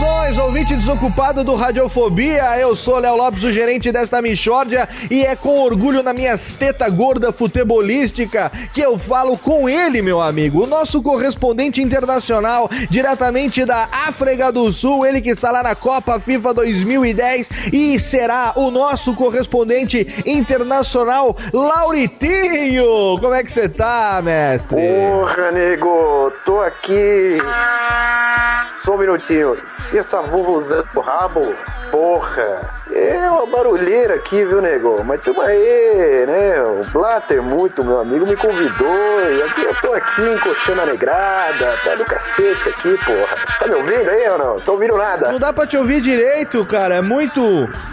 Saudações, ouvinte desocupado do Radiofobia. Eu sou Léo Lopes, o gerente desta Michórdia, e é com orgulho na minha teta gorda futebolística que eu falo com ele, meu amigo, o nosso correspondente internacional, diretamente da África do Sul, ele que está lá na Copa FIFA 2010 e será o nosso correspondente internacional, Lauritinho. Como é que você tá, mestre? Porra, nego, tô aqui. Só um minutinho. E essa vuvuzela pro rabo? Porra. É uma barulheira aqui, viu, nego? Mas tamo aí, né? O Blatter, muito, meu amigo, me convidou. E aqui eu tô aqui encoxando a negrada. Tá do cacete aqui, porra. Tá me ouvindo aí ou não? Tô ouvindo nada. Não dá pra te ouvir direito, cara. É muito,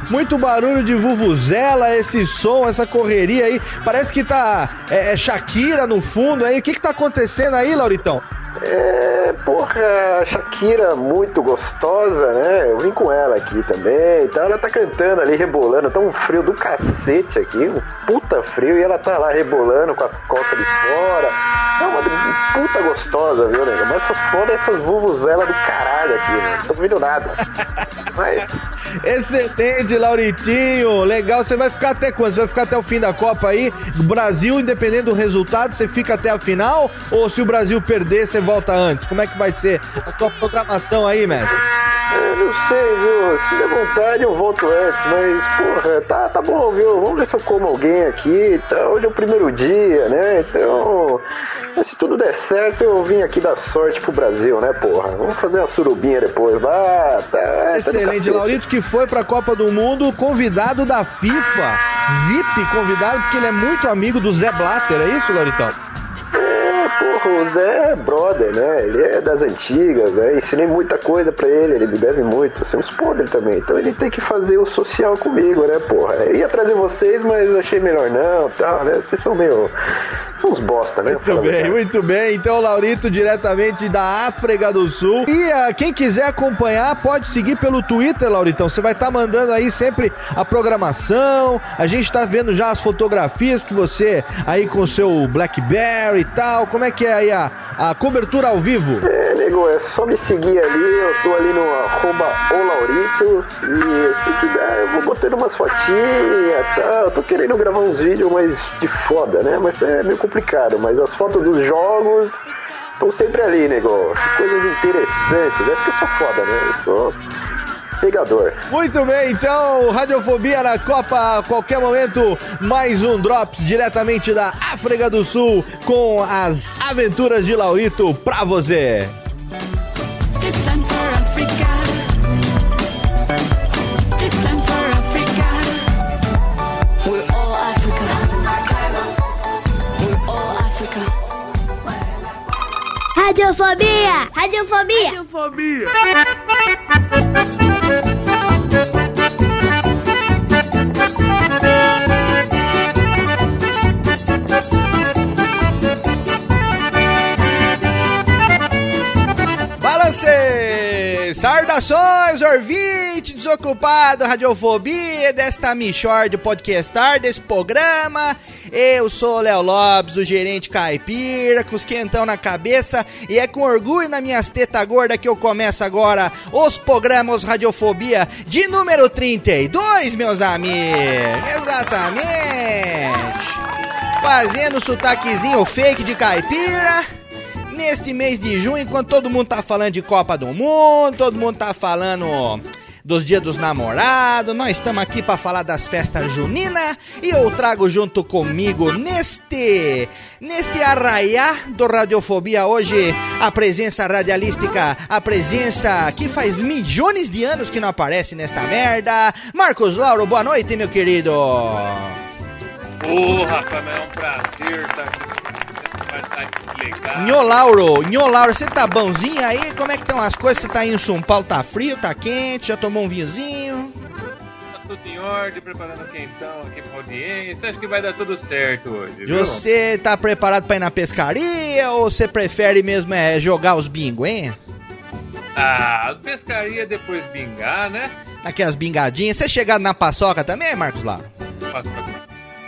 muito barulho de vuvuzela, esse som, essa correria aí. Parece que tá é, é Shakira no fundo aí. O que que tá acontecendo aí, Lauritão? É, porra, Shakira muito gostosa, né? Eu vim com ela aqui também. Então ela tá cantando ali, rebolando. Tá um frio do cacete aqui, um puta frio. E ela tá lá rebolando com as costas de fora. É uma puta gostosa, viu, nego? Mas essas foda essas vuvuzelas do caralho aqui, né? Não tô ouvindo nada. Mas Excelente, Lauritinho. Legal. Você vai ficar até quando? Você vai ficar até o fim da Copa aí? Brasil, independente do resultado, você fica até a final? Ou se o Brasil perder, você volta antes? Como é que vai ser a sua programação aí, mestre? Eu não sei, viu? Se der vontade eu volto antes, mas, porra, tá, tá bom, viu? Vamos ver se eu como alguém aqui. Tá? Hoje é o primeiro dia, né? Então. Se tudo der certo, eu vim aqui dar sorte pro Brasil, né, porra? Vamos fazer uma surubinha depois lá. Tá, tá do Excelente. Laurito que foi pra Copa do Mundo, convidado da FIFA. VIP convidado, porque ele é muito amigo do Zé Blatter, é isso, Lauritão? É, porra, o Zé é brother, né? Ele é das antigas, né? Ensinei muita coisa pra ele, ele me deve muito. Somos podres também. Então ele tem que fazer o social comigo, né, porra? Eu ia trazer vocês, mas achei melhor não, tal, né? Vocês são meio. São uns bosta, né? Muito bem, muito bem. Então, Laurito, diretamente da África do Sul. E ah, quem quiser acompanhar, pode seguir pelo Twitter, Lauritão. Você vai estar mandando aí sempre a programação. A gente tá vendo já as fotografias que você aí com o seu Blackberry e tal. Como é que é aí a, a cobertura ao vivo? É, nego, é só me seguir ali, eu tô ali no arroba olaurito e se quiser eu vou botando umas fotinhas tal. Eu tô querendo gravar uns vídeos mais de foda, né? Mas é meio complicado, mas as fotos dos jogos estão sempre ali, nego. Coisas interessantes, é porque eu sou foda, né? Eu sou pegador. Muito bem, então, Radiofobia na Copa, a qualquer momento, mais um Drops diretamente da África do Sul com as aventuras de Laurito pra você. This time for Africa. This time for Africa. We're all Africa. We're all Africa. Radiofobia! Radiofobia! Meus ouvintes, desocupado, radiofobia, desta Michor de podcastar, desse programa. Eu sou o Léo Lopes, o gerente caipira, com os quentão na cabeça, e é com orgulho nas minhas tetas gordas que eu começo agora os programas Radiofobia de número 32, meus amigos. Exatamente. Fazendo sotaquezinho fake de caipira neste mês de junho, enquanto todo mundo tá falando de Copa do Mundo, todo mundo tá falando dos dias dos namorados, nós estamos aqui para falar das festas juninas e eu trago junto comigo neste neste arraiá do Radiofobia hoje a presença radialística, a presença que faz milhões de anos que não aparece nesta merda. Marcos Lauro, boa noite, meu querido. Ô, Rafa, mas é um prazer estar aqui legal. Nhô Lauro, Nhô Lauro, você tá bonzinho aí? Como é que estão as coisas? Você tá aí em São Paulo, tá frio, tá quente, já tomou um vinhozinho? Tá tudo em ordem, preparando o quentão aqui pra audiência. Acho que vai dar tudo certo hoje, viu? Você tá preparado pra ir na pescaria ou você prefere mesmo é, jogar os bingo, hein? Ah, pescaria depois bingar, né? Aquelas bingadinhas. Você é chegado na paçoca também, Marcos Lauro? Faço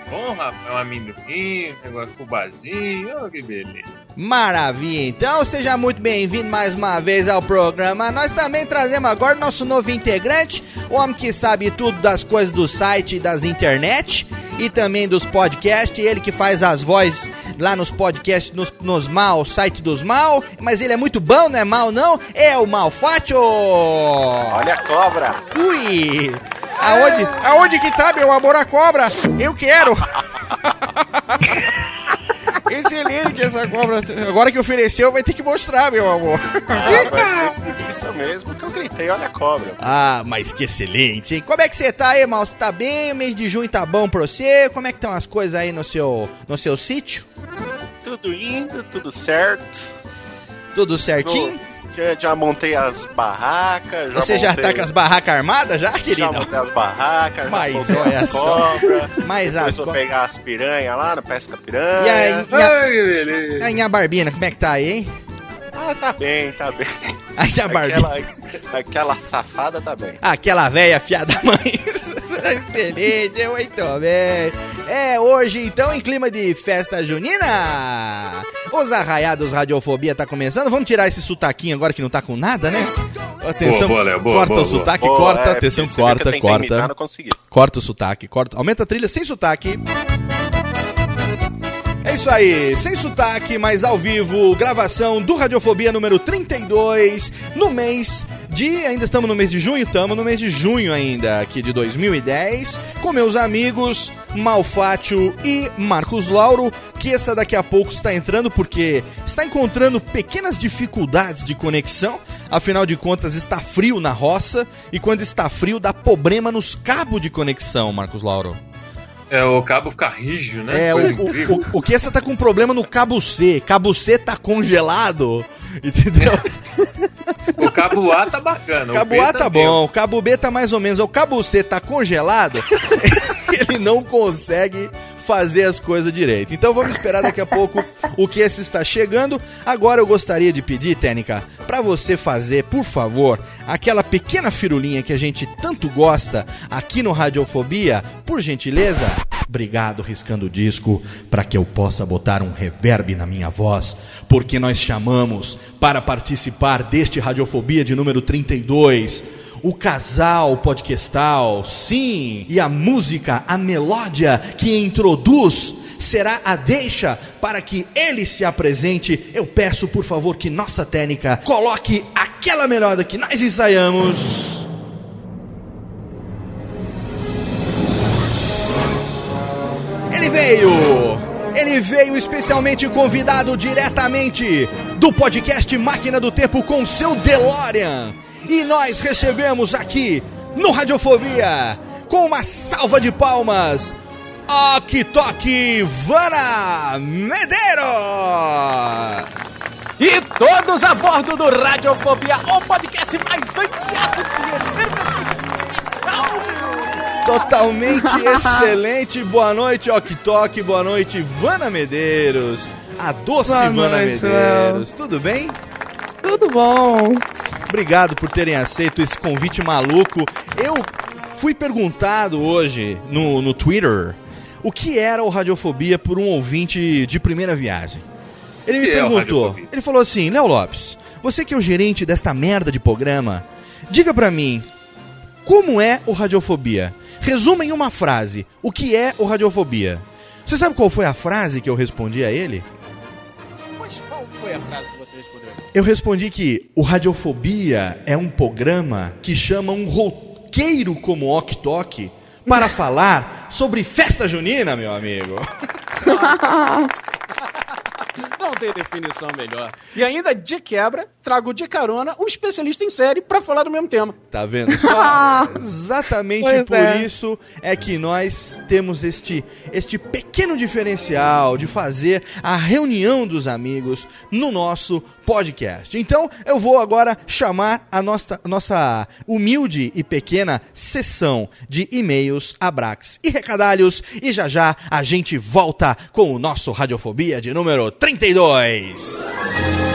Bom, Rafa, é um amendoim, um negócio com basinho, oh, que beleza. Maravilha, então seja muito bem-vindo mais uma vez ao programa. Nós também trazemos agora o nosso novo integrante, o homem que sabe tudo das coisas do site e das internet e também dos podcasts, ele que faz as vozes lá nos podcasts, nos, nos mal, site dos mal, mas ele é muito bom, não é mal não, é o Malfátio! Olha a cobra! Ui! Aonde, aonde que tá, meu amor, a cobra? Eu quero! Excelente essa cobra. Agora que ofereceu, vai ter que mostrar, meu amor. Ah, ser por isso mesmo que eu gritei, olha a cobra. Ah, mas que excelente, hein? Como é que você tá aí, mal? Você tá bem? O mês de junho tá bom pra você? Como é que estão as coisas aí no seu, no seu sítio? Tudo indo, tudo certo. Tudo certinho? Tô- Já, já montei as barracas. você já montei- tá com as barracas armadas já, Já querido? montei as barracas, Mas já soltei olha as cobras. Mas as Começou co- a pegar as piranhas lá no Pesca Piranha. E aí, e a, Ai, que beleza. a minha barbina, como é que tá aí, hein? Ah, tá bem, tá bem. A minha barbina. Aquela, aquela safada tá bem. Aquela velha fiada mãe. Excelente, muito bem. É, hoje então, em clima de festa junina, os arraiados Radiofobia tá começando. Vamos tirar esse sotaquinho agora que não tá com nada, né? Atenção, boa, Léo, boa, corta boa, o boa. sotaque, corta, é, atenção, corta, corta. imitar, não consegui. Corta o sotaque, corta. Aumenta a trilha sem sotaque. É isso aí, sem sotaque, mas ao vivo, gravação do Radiofobia número 32, no mês de. Ainda estamos no mês de junho? Estamos no mês de junho ainda, aqui de 2010, com meus amigos Malfátio e Marcos Lauro, que essa daqui a pouco está entrando porque está encontrando pequenas dificuldades de conexão. Afinal de contas, está frio na roça e quando está frio dá problema nos cabos de conexão, Marcos Lauro. É, o cabo fica rígido, né? É, o, o, o, o que essa tá com problema no cabo C. Cabo C tá congelado, entendeu? O cabo A tá bacana. o Cabo A tá meio- bom, cabo B tá mais ou menos. O cabo C tá congelado, ele não consegue fazer as coisas direito. Então vamos esperar daqui a pouco o que esse está chegando. Agora eu gostaria de pedir, Técnica, pra você fazer, por favor, aquela pequena firulinha que a gente tanto gosta aqui no Radiofobia, por gentileza. Obrigado, riscando o disco, para que eu possa botar um reverb na minha voz, porque nós chamamos para participar deste Radiofobia de número 32 o casal podcastal, sim, e a música, a melódia que introduz será a deixa para que ele se apresente. Eu peço, por favor, que nossa técnica coloque aquela melódia que nós ensaiamos. Ele veio! Ele veio especialmente convidado diretamente do podcast Máquina do Tempo com seu DeLorean. E nós recebemos aqui no Radiofobia, com uma salva de palmas, Ok Tok Vana Medeiros! E todos a bordo do Radiofobia, o podcast mais antiácido e. Totalmente excelente. Boa noite, Ok. Boa noite, Vana Medeiros. A doce Boa Vana noite, Medeiros. Tudo bem? Tudo bom? Obrigado por terem aceito esse convite maluco. Eu fui perguntado hoje no, no Twitter o que era o Radiofobia por um ouvinte de primeira viagem. Ele me que é perguntou, Radiofobia? ele falou assim, Léo Lopes, você que é o gerente desta merda de programa, diga pra mim, como é o Radiofobia? Resuma em uma frase, o que é o Radiofobia? Você sabe qual foi a frase que eu respondi a ele? Mas qual foi a frase? Eu respondi que o Radiofobia é um programa que chama um roqueiro como Ok Tok para falar sobre festa junina, meu amigo. Não tem definição melhor. E ainda, de quebra, trago de carona um especialista em série pra falar do mesmo tema. Tá vendo só? Exatamente Pois por é. isso é que nós temos este, este pequeno diferencial de fazer a reunião dos amigos no nosso podcast. Então, eu vou agora chamar a nossa, nossa humilde e pequena sessão de e-mails, abrax e recadalhos e já já a gente volta com o nosso Radiofobia de número 32. A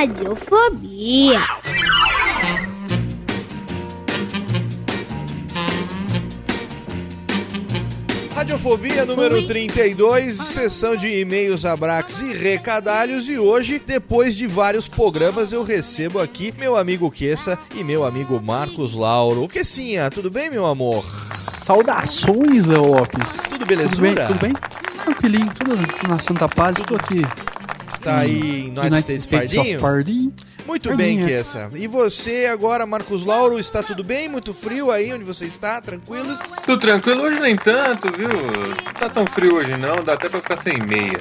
radiofobia. Radiofobia número 32, sessão de e-mails, abraços e recadalhos. E hoje, depois de vários programas, eu recebo aqui meu amigo Queça e meu amigo Marcos Lauro. Quessinha, tudo bem, meu amor? Saudações, Léo Lopes. Tudo belezura? Tudo bem? Tudo bem? Tranquilinho, tudo na Santa Paz. Estou aqui. Está aí em United, States, of Pardinho? Pardinho. Muito bem. Queça. E você agora, Marcos Lauro, está tudo bem? Muito frio aí onde você está? Tranquilos? Tudo tranquilo, hoje nem tanto, viu? Não tá tão frio hoje não, dá até pra ficar sem meia.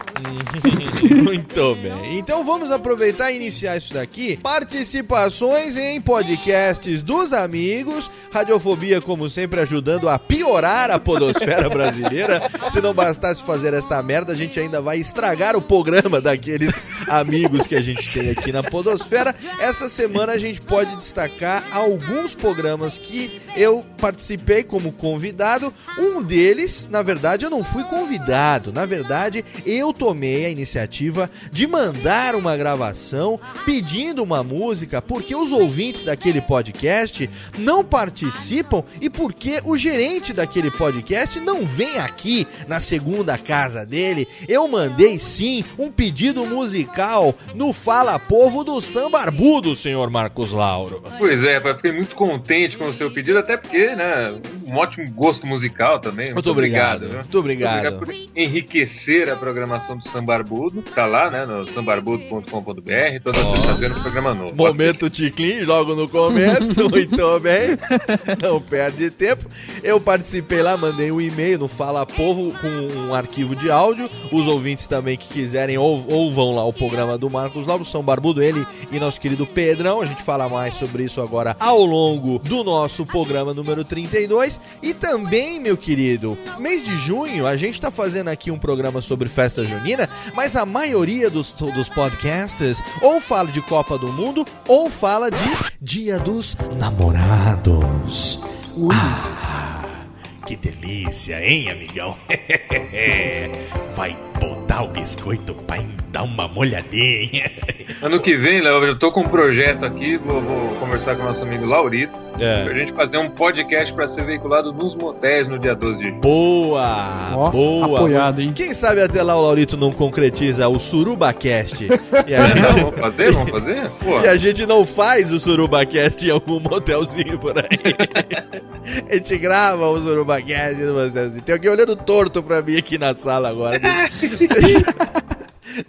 Muito bem. Então vamos aproveitar e iniciar isso daqui. Participações em podcasts dos amigos. Radiofobia, como sempre, ajudando a piorar a podosfera brasileira. Se não bastasse fazer esta merda, a gente ainda vai estragar o programa daqueles amigos que a gente tem aqui na podosfera. Essa semana a gente pode destacar alguns programas que eu participei como convidado. Um deles, na verdade, eu não fui convidado. Na verdade, eu tomei a iniciativa de mandar uma gravação pedindo uma música porque os ouvintes daquele podcast não participam e porque o gerente daquele podcast não vem aqui na segunda casa dele. Eu mandei sim um pedido musical no Fala Povo do Samba Barbudo, senhor Marcos Lauro. Pois é, fiquei muito contente com o seu pedido, até porque, né, um ótimo gosto musical também. Muito obrigado, viu? muito obrigado. por enriquecer a programação do Sambarbudo. Tá lá, né, no sambarbudo.com.br, toda sexta-feira um programa novo. Momento Ticlin, logo no começo, muito bem. Não perde tempo. Eu participei lá, mandei um e-mail no Fala Povo com um arquivo de áudio. Os ouvintes também que quiserem ou, ou vão lá o programa do Marcos Lauro, São Barbudo, ele e nosso querido Pedrão. A gente fala mais sobre isso agora ao longo do nosso programa número 32. E também, meu querido, mês de junho a gente tá fazendo aqui um programa sobre festa junina, mas a maioria dos, dos podcasters ou fala de Copa do Mundo ou fala de Dia dos Namorados. Ah, que delícia, hein, amigão? Vai botar o biscoito pra dar uma molhadinha. Ano que vem, Léo, eu tô com um projeto aqui, vou, vou conversar com o nosso amigo Laurito, É. pra gente fazer um podcast pra ser veiculado nos motéis no dia 12 de junho. Boa! Ó, boa! apoiado, hein? Quem sabe até lá o Laurito não concretiza o SurubaCast. E a gente, Vamos fazer? Vamos fazer? Pô. e a gente não faz o SurubaCast em algum motelzinho por aí. A gente grava o SurubaCast Tem alguém olhando torto pra mim aqui na sala agora.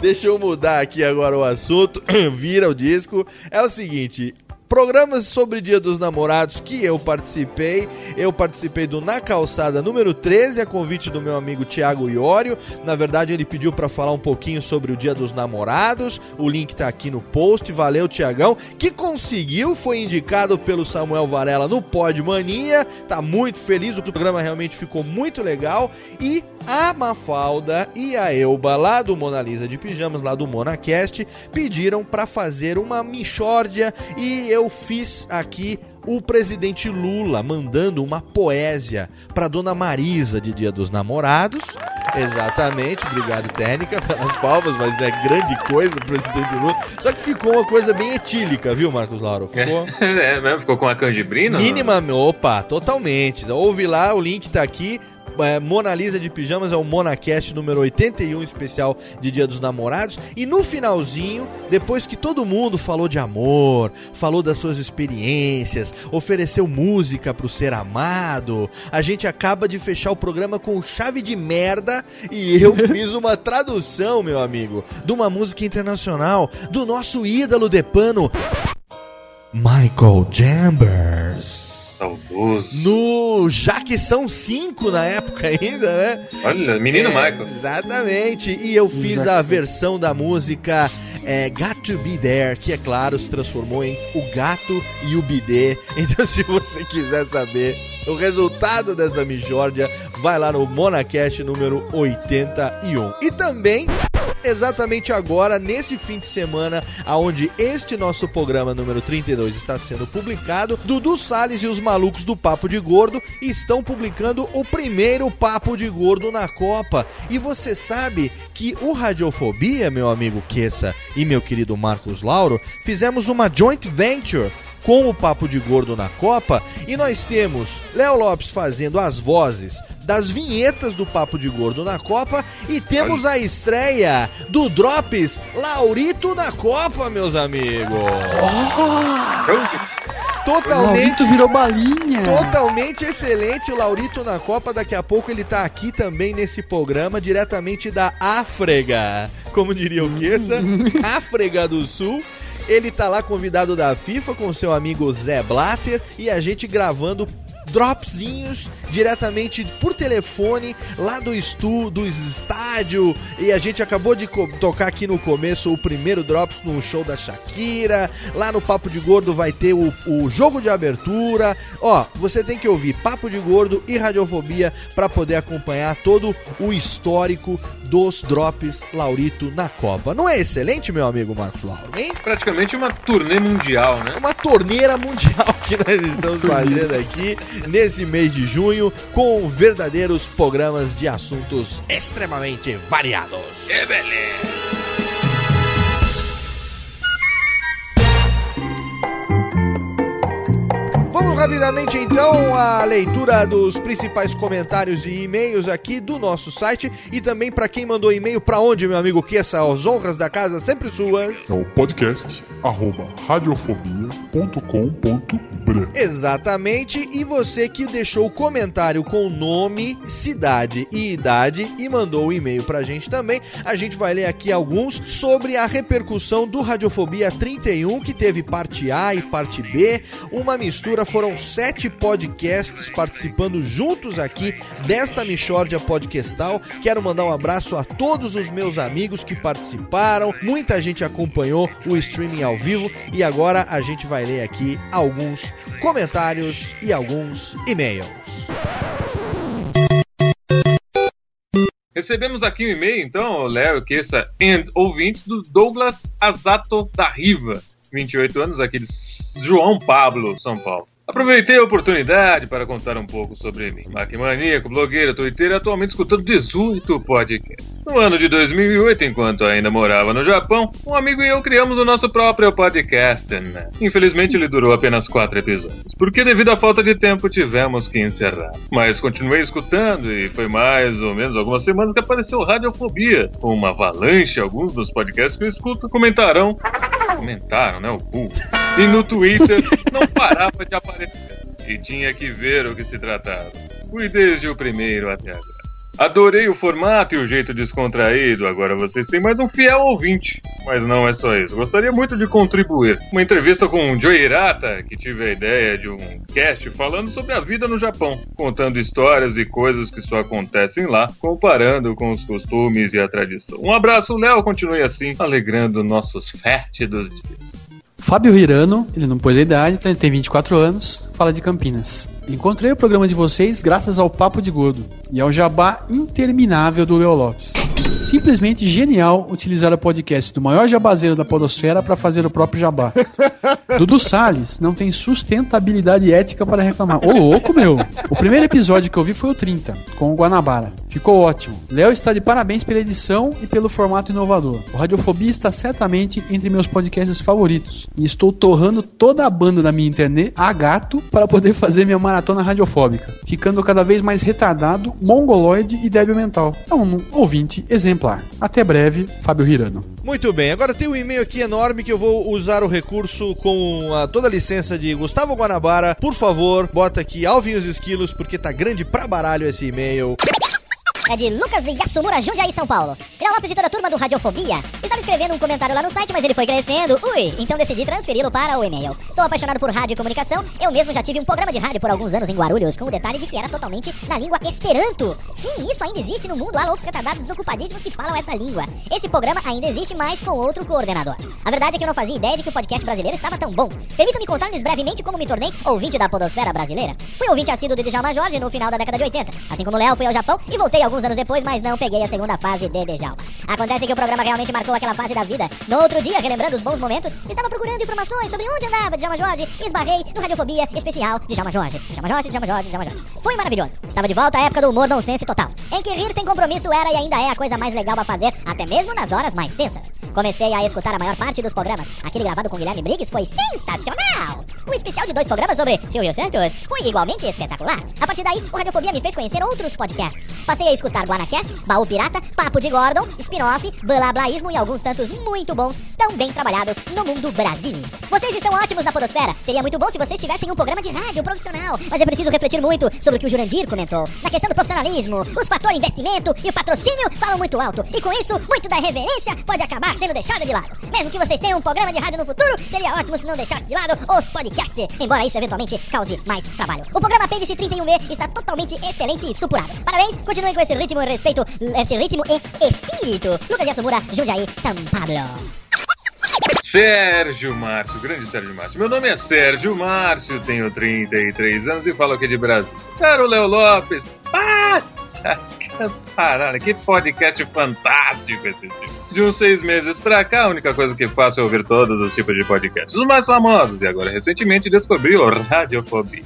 Deixa eu mudar aqui agora o assunto. Vira o disco. É o seguinte. Programas sobre Dia dos Namorados que eu participei. Eu participei do Na Calçada número 13, a convite do meu amigo Thiago Iório. Na verdade, ele pediu pra falar um pouquinho sobre o Dia dos Namorados. O link tá aqui no post. Valeu, Tiagão, que conseguiu, foi indicado pelo Samuel Varela no Pod Mania. Tá muito feliz, o programa realmente ficou muito legal. E a Mafalda e a Elba, lá do Mona Lisa de Pijamas, lá do Monacast, pediram pra fazer uma michórdia e eu eu fiz aqui o presidente Lula mandando uma poesia para dona Marisa de Dia dos Namorados. Exatamente, obrigado técnica pelas palmas, mas é grande coisa o presidente Lula. Só que ficou uma coisa bem etílica, viu, Marcos Lauro? Ficou É, mesmo? Ficou com a canjibrina? mínima, opa, totalmente. Ouve lá, o link tá aqui. É, Mona Lisa de Pijamas é o MonaCast número 81, especial de Dia dos Namorados. E no finalzinho, depois que todo mundo falou de amor, falou das suas experiências, ofereceu música pro ser amado, a gente acaba de fechar o programa com chave de merda e eu fiz uma tradução, meu amigo, de uma música internacional do nosso ídolo de pano, Michael Chambers. Saudoso. No. Já que são cinco na época ainda, né? Olha, menino É, Michael. Exatamente. E eu fiz a versão da música é, Got to Be There, que é claro, se transformou em O Gato e o Bidê. Então, se você quiser saber o resultado dessa Mijórdia, vai lá no Monacast número 81. E também. Exatamente agora, nesse fim de semana, aonde este nosso programa número 32 está sendo publicado, Dudu Salles e os malucos do Papo de Gordo estão publicando o primeiro Papo de Gordo na Copa. E você sabe que o Radiofobia, meu amigo Kessa e meu querido Marcos Lauro, fizemos uma joint venture com o Papo de Gordo na Copa e nós temos Léo Lopes fazendo as vozes das vinhetas do Papo de Gordo na Copa e temos a estreia do Drops Laurito na Copa, meus amigos. Totalmente Laurito virou balinha. Totalmente excelente o Laurito na Copa. Daqui a pouco ele tá aqui também nesse programa, diretamente da África. Como diria o Kessa, África do Sul. Ele tá lá convidado da FIFA com seu amigo Zé Blatter e a gente gravando dropzinhos diretamente por telefone lá do estu, do estádio. E a gente acabou de tocar aqui no começo o primeiro drops no show da Shakira. Lá no Papo de Gordo vai ter o, o jogo de abertura. Ó, você tem que ouvir Papo de Gordo e Radiofobia para poder acompanhar todo o histórico dos drops Laurito na Copa. Não é excelente meu amigo Marcos Lauro, hein? Praticamente uma turnê mundial, né? uma torneira mundial que nós estamos fazendo aqui nesse mês de junho com verdadeiros programas de assuntos extremamente variados. É beleza. Vamos rapidamente então à leitura dos principais comentários e e-mails aqui do nosso site. E também para quem mandou e-mail para onde, meu amigo, que essas honras da casa sempre suas. É o podcast arroba radiofobia.com.br Exatamente, e você que deixou o comentário com nome, cidade e idade e mandou o e-mail pra gente também, a gente vai ler aqui alguns sobre a repercussão do Radiofobia 31, que teve parte A e parte B, uma mistura, foram sete podcasts participando juntos aqui desta Michórdia Podcastal. Quero mandar um abraço a todos os meus amigos que participaram, muita gente acompanhou o streaming ao vivo e agora a gente vai ler aqui alguns comentários e alguns e-mails. Recebemos aqui um e-mail, então, Léo, Kessa and ouvintes do Douglas Azato da Riva, 28 anos, aqui de João Pablo, São Paulo. Aproveitei a oportunidade para contar um pouco sobre mim. Maquimaníaco, blogueiro, twitteiro, atualmente escutando 18 podcasts. No ano de 2008, enquanto ainda morava no Japão, um amigo e eu criamos o nosso próprio podcast. né? Infelizmente, ele durou apenas quatro episódios, porque devido à falta de tempo tivemos que encerrar. Mas continuei escutando e foi mais ou menos algumas semanas que apareceu Radiofobia, uma avalanche. Alguns dos podcasts que eu escuto comentaram. Comentaram, né? O burro. E no Twitter não parava de aparecer. E tinha que ver o que se tratava. Fui desde o primeiro até agora. Adorei o formato e o jeito descontraído. Agora vocês têm mais um fiel ouvinte. Mas não é só isso. Gostaria muito de contribuir. Uma entrevista com o Joe Hirata, que tive a ideia de um cast falando sobre a vida no Japão, contando histórias e coisas que só acontecem lá, comparando com os costumes e a tradição. Um abraço, Léo. Continue assim, alegrando nossos fétidos dias. Fábio Hirano, ele não pôs a idade, então ele tem 24 anos, fala de Campinas. Encontrei o programa de vocês graças ao Papo de Gordo e ao jabá interminável do Leo Lopes. Simplesmente genial utilizar o podcast do maior jabazeiro da podosfera para fazer o próprio jabá. Dudu Salles não tem sustentabilidade ética para reclamar. Ô louco, meu! O primeiro episódio que eu vi foi o 30, com o Guanabara. Ficou ótimo. Léo está de parabéns pela edição e pelo formato inovador. O Radiofobia está certamente entre meus podcasts favoritos. E estou torrando toda a banda da minha internet a gato para poder fazer minha maratona radiofóbica. Ficando cada vez mais retardado, mongoloide e débil mental. É um ouvinte exemplar. Até breve, Fábio Hirano. Muito bem, agora tem um e-mail aqui enorme que eu vou usar o recurso com a, toda a licença de Gustavo Guanabara. Por favor, bota aqui Alvin os esquilos, porque tá grande pra baralho esse e-mail. É de Lucas Yasumura, Jundiaí, São Paulo. Léo Lopes e toda a turma do Radiofobia. Estava escrevendo um comentário lá no site, mas ele foi crescendo. Ui, então decidi transferi-lo para o e-mail. Sou apaixonado por rádio e comunicação. Eu mesmo já tive um programa de rádio por alguns anos em Guarulhos, com o detalhe de que era totalmente na língua Esperanto. Sim, isso ainda existe no mundo. Há loucos retardados desocupadíssimos que falam essa língua. Esse programa ainda existe, mas com outro coordenador. A verdade é que eu não fazia ideia de que o podcast brasileiro estava tão bom. Permita-me contar-lhes brevemente como me tornei ouvinte da podosfera brasileira. Fui ouvinte assíduo de Djalma Jorge no final da década de 80. Assim como Léo, fui ao Japão e voltei alguns anos depois, mas não peguei a segunda fase de Djalma. Acontece que o programa realmente marcou aquela fase da vida. No outro dia, relembrando os bons momentos, estava procurando informações sobre onde andava Djalma Jorge e esbarrei no Radiofobia especial de Djalma Jorge. Djalma Jorge, Djalma Jorge, Djalma Jorge. Foi maravilhoso. Estava de volta à época do humor nonsense total, em que rir sem compromisso era e ainda é a coisa mais legal a fazer, até mesmo nas horas mais tensas. Comecei a escutar a maior parte dos programas. Aquele gravado com Guilherme Briggs foi sensacional. O especial de dois programas sobre Silvio Santos foi igualmente espetacular. A partir daí, o Radiofobia me fez conhecer outros podcasts. Passei a escutar Guanacast, Baú Pirata, Papo de Gordon, Spin-off, Blablaísmo e alguns tantos muito bons, tão bem trabalhados no mundo Brasil. Vocês estão ótimos na podosfera. Seria muito bom se vocês tivessem um programa de rádio profissional, mas é preciso refletir muito sobre o que o Jurandir comentou. Na questão do profissionalismo, os fatores investimento e o patrocínio falam muito alto, e com isso, muito da reverência pode acabar sendo deixada de lado. Mesmo que vocês tenham um programa de rádio no futuro, seria ótimo se não deixasse de lado os podcasts, embora isso eventualmente cause mais trabalho. O programa Apêndice 31V está totalmente excelente e supurado. Parabéns, continuem com esse ritmo respeito, esse ritmo e espírito. Lucas Yasumura, Jundiaí, São Paulo. Sérgio Márcio, grande Sérgio Márcio. Meu nome é Sérgio Márcio, tenho 33 anos e falo aqui de Brasil. Caro Léo Lopes, ah, Caralho, que podcast fantástico esse tipo. De uns seis meses pra cá, a única coisa que faço é ouvir todos os tipos de podcasts. Os mais famosos, e agora recentemente descobri o Radiofobia.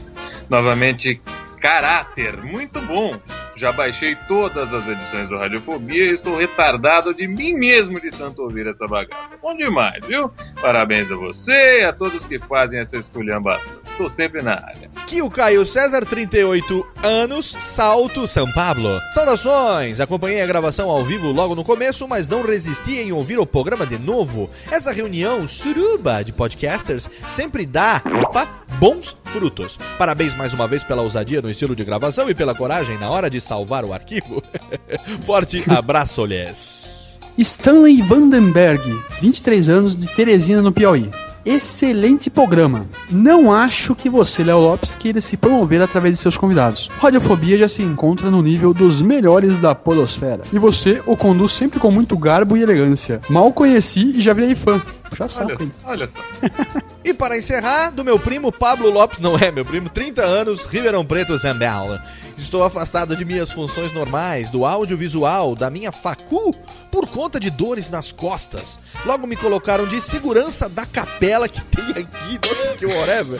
Novamente, caráter, muito bom. Já baixei todas as edições do Radiofobia e estou retardado de mim mesmo de tanto ouvir essa bagaça. Bom demais, viu? Parabéns a você e a todos que fazem essa esculhambação. Estou sempre na área. Que o Caio César, 38 anos, Salto, São Paulo. Saudações! Acompanhei a gravação ao vivo logo no começo, mas não resisti em ouvir o programa de novo. Essa reunião suruba de podcasters sempre dá, opa, bons frutos. Parabéns mais uma vez pela ousadia no estilo de gravação e pela coragem na hora de salvar o arquivo. Forte abraço-lhes. Stanley Vandenberg, 23 anos, de Teresina, no Piauí. Excelente programa. Não acho que você, Léo Lopes, queira se promover através de seus convidados. Radiofobia já se encontra no nível dos melhores da podosfera. E você o conduz sempre com muito garbo e elegância. Mal conheci e já virei fã. Puxa saco, hein? Olha só. E para encerrar, do meu primo Pablo Lopes, não é meu primo, 30 anos, Ribeirão Preto, Zambel. Estou afastado de minhas funções normais, do audiovisual, da minha facu, por conta de dores nas costas. Logo me colocaram de segurança da capela que tem aqui, nossa, que whatever.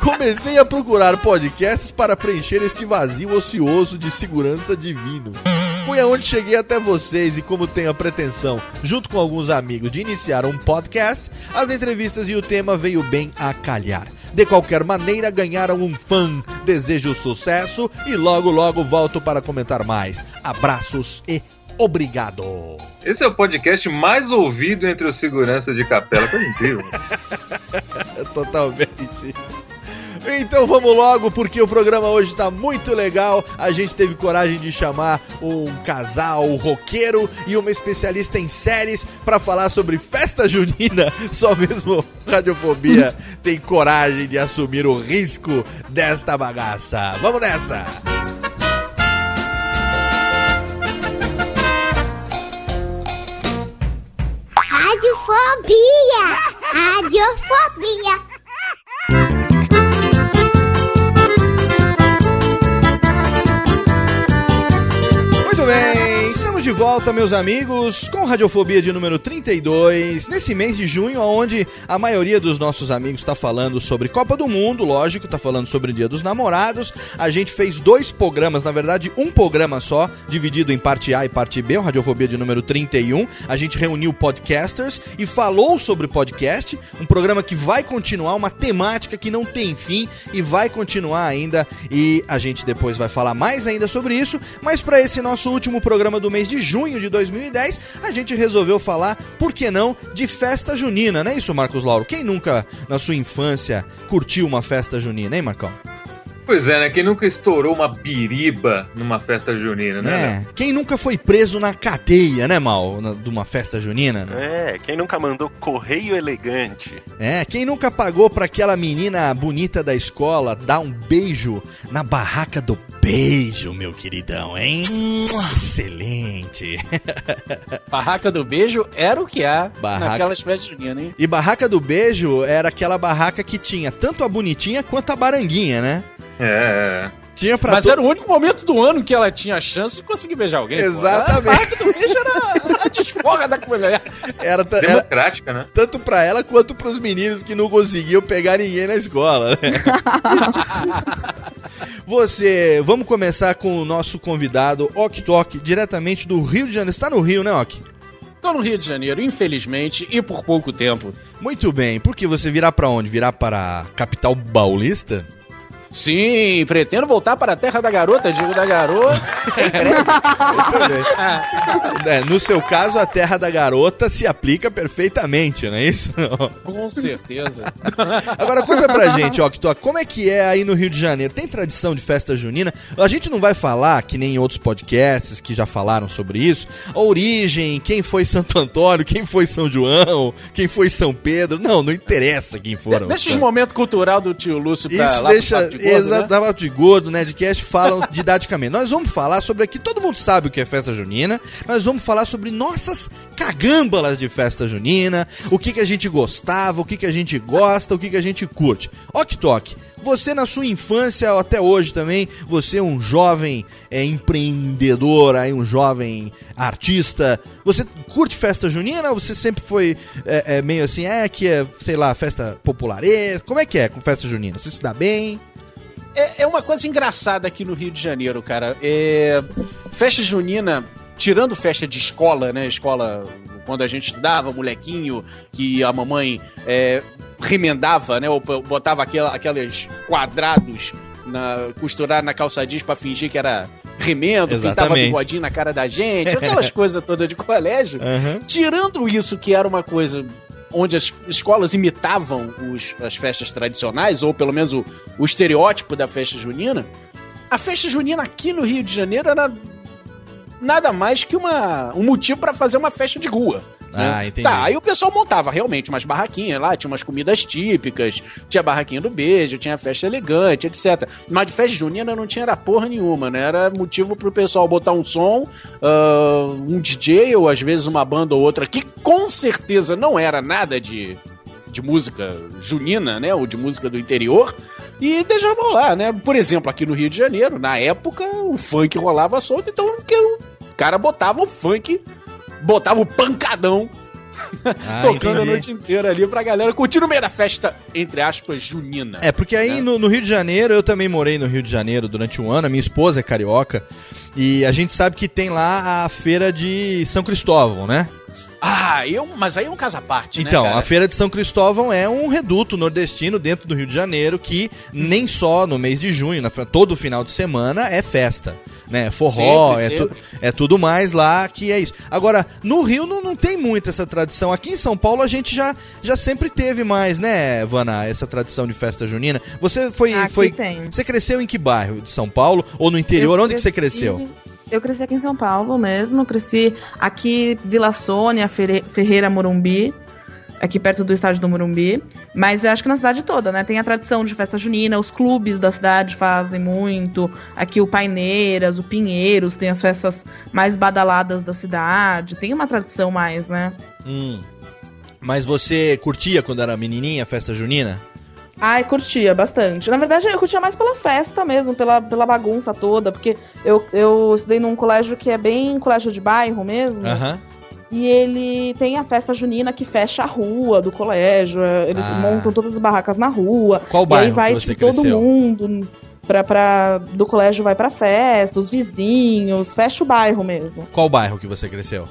Comecei a procurar podcasts para preencher este vazio ocioso de segurança divino. Foi aonde cheguei até vocês e como tenho a pretensão, junto com alguns amigos, de iniciar um podcast, as entrevistas e o tema veio bem a calhar. De qualquer maneira, ganharam um fã. Desejo sucesso e logo logo volto para comentar mais. Abraços e obrigado. Esse é o podcast mais ouvido entre os seguranças de capela. Coisa incrível. Totalmente. Então vamos logo, porque o programa hoje tá muito legal. A gente teve coragem de chamar um casal roqueiro e uma especialista em séries para falar sobre festa junina. Só mesmo Radiofobia tem coragem de assumir o risco desta bagaça. Vamos nessa! Radiofobia! Radiofobia. Muito bem volta, meus amigos, com Radiofobia de número 32, nesse mês de junho, onde a maioria dos nossos amigos está falando sobre Copa do Mundo, lógico, está falando sobre o Dia dos Namorados. A gente fez dois programas, na verdade, um programa só, dividido em parte A e parte B, o Radiofobia de número 31. A gente reuniu podcasters e falou sobre podcast, um programa que vai continuar, uma temática que não tem fim e vai continuar ainda. E a gente depois vai falar mais ainda sobre isso, mas para esse nosso último programa do mês de junho de 2010, a gente resolveu falar, por que não, de festa junina, não é isso, Marcos Lauro? Quem nunca, na sua infância, curtiu uma festa junina, hein, Marcão? Pois é, né? Quem nunca estourou uma biriba numa festa junina, né? É. Quem nunca foi preso na cadeia, né, Mal? Na, de uma festa junina, né? É, quem nunca mandou correio elegante? É, quem nunca pagou pra aquela menina bonita da escola dar um beijo na barraca do beijo, meu queridão, hein? Excelente. Barraca do Beijo era o que há Barraca- naquelas festas juninas, hein? E barraca do beijo era aquela barraca que tinha tanto a bonitinha quanto a baranguinha, né? É, é. Tinha pra Mas to- era o único momento do ano que ela tinha a chance de conseguir beijar alguém. pô. Exatamente. A barraca do beijo era a desforra da mulher. Era, ta- era Democrática, né? tanto pra ela quanto pros meninos que não conseguiam pegar ninguém na escola. né? Você, vamos começar com o nosso convidado, Ok Tok, diretamente do Rio de Janeiro. Está no Rio, né, Ok? Tô no Rio de Janeiro, infelizmente, e por pouco tempo. Muito bem. Porque você virá pra onde? Virá para a capital paulista? Sim, pretendo voltar para a terra da garota, digo da garota. Muito bem. É, no seu caso, a terra da garota se aplica perfeitamente, não é isso? Com certeza. Agora conta pra gente, ó, Tok, como é que é aí no Rio de Janeiro? Tem tradição de festa junina? A gente não vai falar, que nem em outros podcasts que já falaram sobre isso, a origem, quem foi Santo Antônio, quem foi São João, quem foi São Pedro. Não, não interessa quem foram. Deixa os momentos cultural do tio Lúcio pra Isso lá deixa. De Gordo, Exato, né? de Gordo, Nerdcast falam didaticamente. Nós vamos falar sobre aqui, todo mundo sabe o que é festa junina. Nós vamos falar sobre nossas cagâmbalas de festa junina, o que, que a gente gostava, o que, que a gente gosta, o que, que a gente curte. Ok, Tok. Você na sua infância, ou até hoje também, você é um jovem é, empreendedor, aí um jovem artista. Você curte festa junina? Ou você sempre foi é, é, meio assim, é que é, sei lá, festa popularesca? Como é que é com festa junina? Você se dá bem? É, é uma coisa engraçada aqui no Rio de Janeiro, cara. É, festa junina, tirando festa de escola, né? Escola, quando a gente estudava, molequinho, que a mamãe é, remendava, né? Ou botava aquela, aqueles quadrados na, costurar na calça jeans pra fingir que era remendo, pintava Exatamente. bigodinho na cara da gente, aquelas coisas todas de colégio. Aham. Tirando isso, que era uma coisa onde as escolas imitavam os- as festas tradicionais, ou pelo menos o, o estereótipo da festa junina, a festa junina aqui no Rio de Janeiro era nada mais que uma, um motivo pra fazer uma festa de rua. Né? Ah, entendi. Tá, aí o pessoal montava realmente umas barraquinhas lá, tinha umas comidas típicas, tinha a barraquinha do beijo, tinha a festa elegante, etc. Mas de festa junina não tinha era porra nenhuma, né? Era motivo pro pessoal botar um som, ah, um DJ ou às vezes uma banda ou outra, que com certeza não era nada de, de música junina, né? Ou de música do interior. E deixavam lá, né? Por exemplo, aqui no Rio de Janeiro, na época, o funk rolava solto, então o cara botava o funk, botava o pancadão Ah, tocando entendi. a noite inteira ali pra galera curtir no meio da festa, entre aspas, junina. É, porque aí no, no Rio de Janeiro, eu também morei no Rio de Janeiro durante um ano, a minha esposa é carioca, e a gente sabe que tem lá a feira de São Cristóvão, né? Ah, eu, mas aí é um caso à parte, Então, né, cara? a Feira de São Cristóvão é um reduto nordestino dentro do Rio de Janeiro que nem só no mês de junho, na, todo final de semana é festa. Né, forró, Sempre, é, tu- é tudo mais lá que é isso. Agora, no Rio não, não tem muito essa tradição. Aqui em São Paulo a gente já, já sempre teve mais, né, Vana, essa tradição de festa junina. Você foi. Aqui foi tem. Você cresceu em que bairro de São Paulo? Ou no interior? Eu Onde que você cresci- cresceu? Eu cresci aqui em São Paulo mesmo. Cresci aqui, Vila Sônia, Ferreira, Morumbi. Aqui perto do estádio do Morumbi. Mas acho que na cidade toda, né? Tem a tradição de festa junina, os clubes da cidade fazem muito. Aqui o Paineiras, o Pinheiros, tem as festas mais badaladas da cidade. Tem uma tradição mais, né? Hum. Mas você curtia quando era menininha a festa junina? Ai, curtia bastante. Na verdade, eu curtia mais pela festa mesmo, pela, pela bagunça toda, porque eu, eu estudei num colégio que é bem colégio de bairro mesmo. Aham. E ele tem a festa junina que fecha a rua do colégio. é, Eles Ah. montam todas as barracas na rua. Qual e bairro aí vai tipo, todo mundo pra, pra, do colégio vai pra festa, os vizinhos, fecha o bairro mesmo. Qual bairro que você cresceu?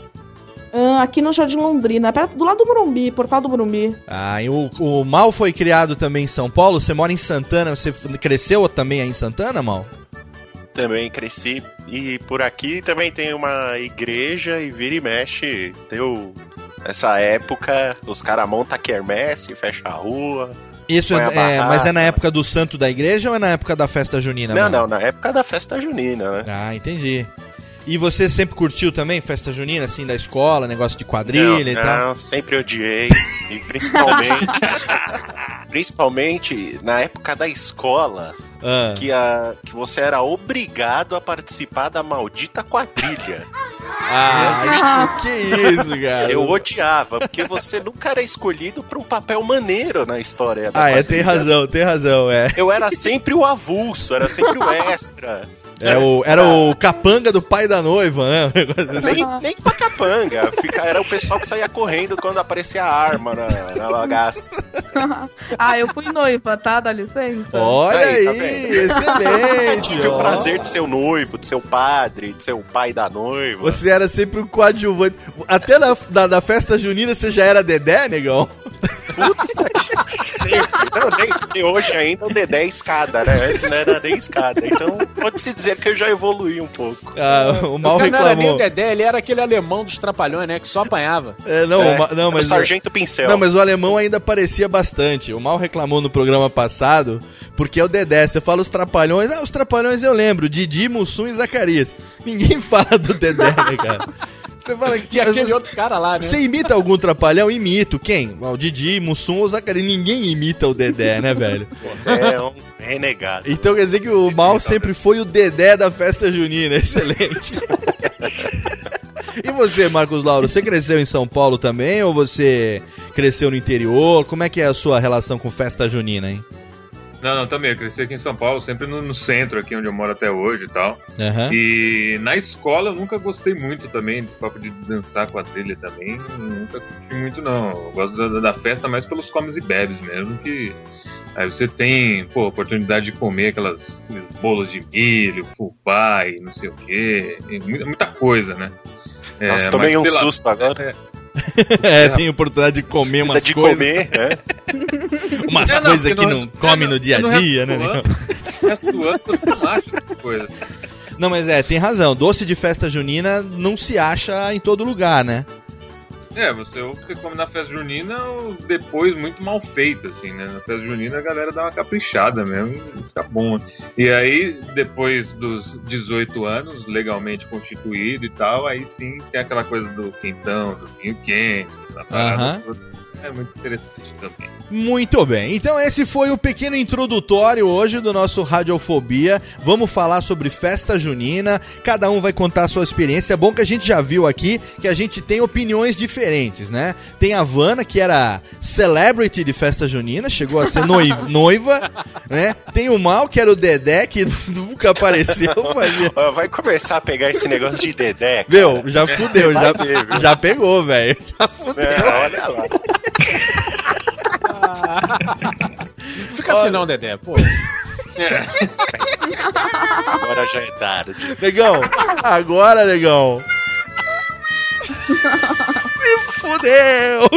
Ah, aqui no Jardim Londrina, perto do lado do Morumbi, Portal do Morumbi. Ah, e o, o Mal foi criado também em São Paulo? Você mora em Santana? Você cresceu também aí em Santana, Mal? Também cresci. E por aqui também tem uma igreja e vira e mexe. Deu. Essa época, os caras montam quermesse, fecha a rua. Isso é, é, mas é na época do santo da igreja ou é na época da festa junina? Não, Mal? não, na época da festa junina, né? Ah, entendi. E você sempre curtiu também festa junina, assim, da escola, negócio de quadrilha e não, tal? não, sempre odiei. E principalmente. principalmente na época da escola. Ah. Que, a, que você era obrigado a participar da maldita quadrilha. Ah, que isso, cara? Eu odiava, porque você nunca era escolhido pra um papel maneiro na história da Ah, é, quadrilha. tem razão, tem razão, é. Eu era sempre o avulso, era sempre o extra. É o, era o capanga do pai da noiva, né? Assim. Nem, nem pra capanga. Fica, era o pessoal que saía correndo quando aparecia a arma na, na bagaça. ah, eu fui noiva, tá? Dá licença? Olha aí, tá vendo? excelente. Tive o prazer de ser o noivo, de ser o padre, de ser o pai da noiva. Você era sempre um coadjuvante. Até na, da, da festa junina você já era Dedé, negão? Nem, porque hoje ainda o Dedé é escada, né? Antes não era nem escada. Então pode-se dizer que eu já evoluí um pouco. Ah, o mal cara não era nem o reclamou. Dedé, ele era aquele alemão dos trapalhões, né? Que só apanhava. É, não, É, o não, o mas Sargento Pincel. Não, mas o alemão ainda parecia bastante. O mal reclamou no programa passado, porque é o Dedé. Você fala os trapalhões, ah, os trapalhões eu lembro, Didi, Mussum e Zacarias. Ninguém fala do Dedé, né, cara? Você fala Que é aquele outro cara lá, né? Você imita algum trapalhão? Imito. Quem? O Didi, Mussum ou Zacarias. Ninguém imita o Dedé, né, velho? É um renegado. Então quer dizer que o mal sempre foi o Dedé da festa junina. Excelente. e você, Marcos Lauro, você cresceu em São Paulo também ou você cresceu no interior? Como é que é a sua relação com festa junina, hein? Não, não, também. Eu cresci aqui em São Paulo, sempre no, no centro, aqui onde eu moro até hoje e tal. Aham. E na escola eu nunca gostei muito também desse papo de dançar quadrilha também. Nunca curti muito, não. Eu gosto da, da festa mais pelos comes e bebes mesmo, que aí você tem, pô, oportunidade de comer aquelas, aqueles bolos de milho, fubá e não sei o quê. e muita, muita coisa, né? É, Nossa, tomei mas um pela- susto agora. É, tem oportunidade de comer umas de coisas. comer, é. Umas É, não, coisas que no- não come é, no dia a no dia, né? resto do ano você não acha essas coisas. Não, mas é, tem razão. Doce de festa junina não se acha em todo lugar, né? É, você, você come na festa junina depois muito mal feito, assim, né? Na festa junina a galera dá uma caprichada mesmo fica bom. E aí, depois dos 18 anos, legalmente constituído e tal, aí sim tem aquela coisa do quentão, do vinho quente, da parada toda. É muito interessante também. Muito bem, então esse foi o pequeno introdutório hoje do nosso Radiofobia. Vamos falar sobre festa junina, cada um vai contar a sua experiência. É bom que a gente já viu aqui que a gente tem opiniões diferentes, né? Tem a Vanna, que era celebrity de festa junina, chegou a ser noi- noiva, né? Tem o Mal, que era o Dedé, que nunca apareceu. Ó, Vai começar a pegar esse negócio de Dedé. cara. Meu, já fudeu, já, ver, já pegou, velho. Já fudeu. É, olha lá. Fica assim não, Dedé, pô. Agora já é tarde. Negão, agora, negão. Se fudeu!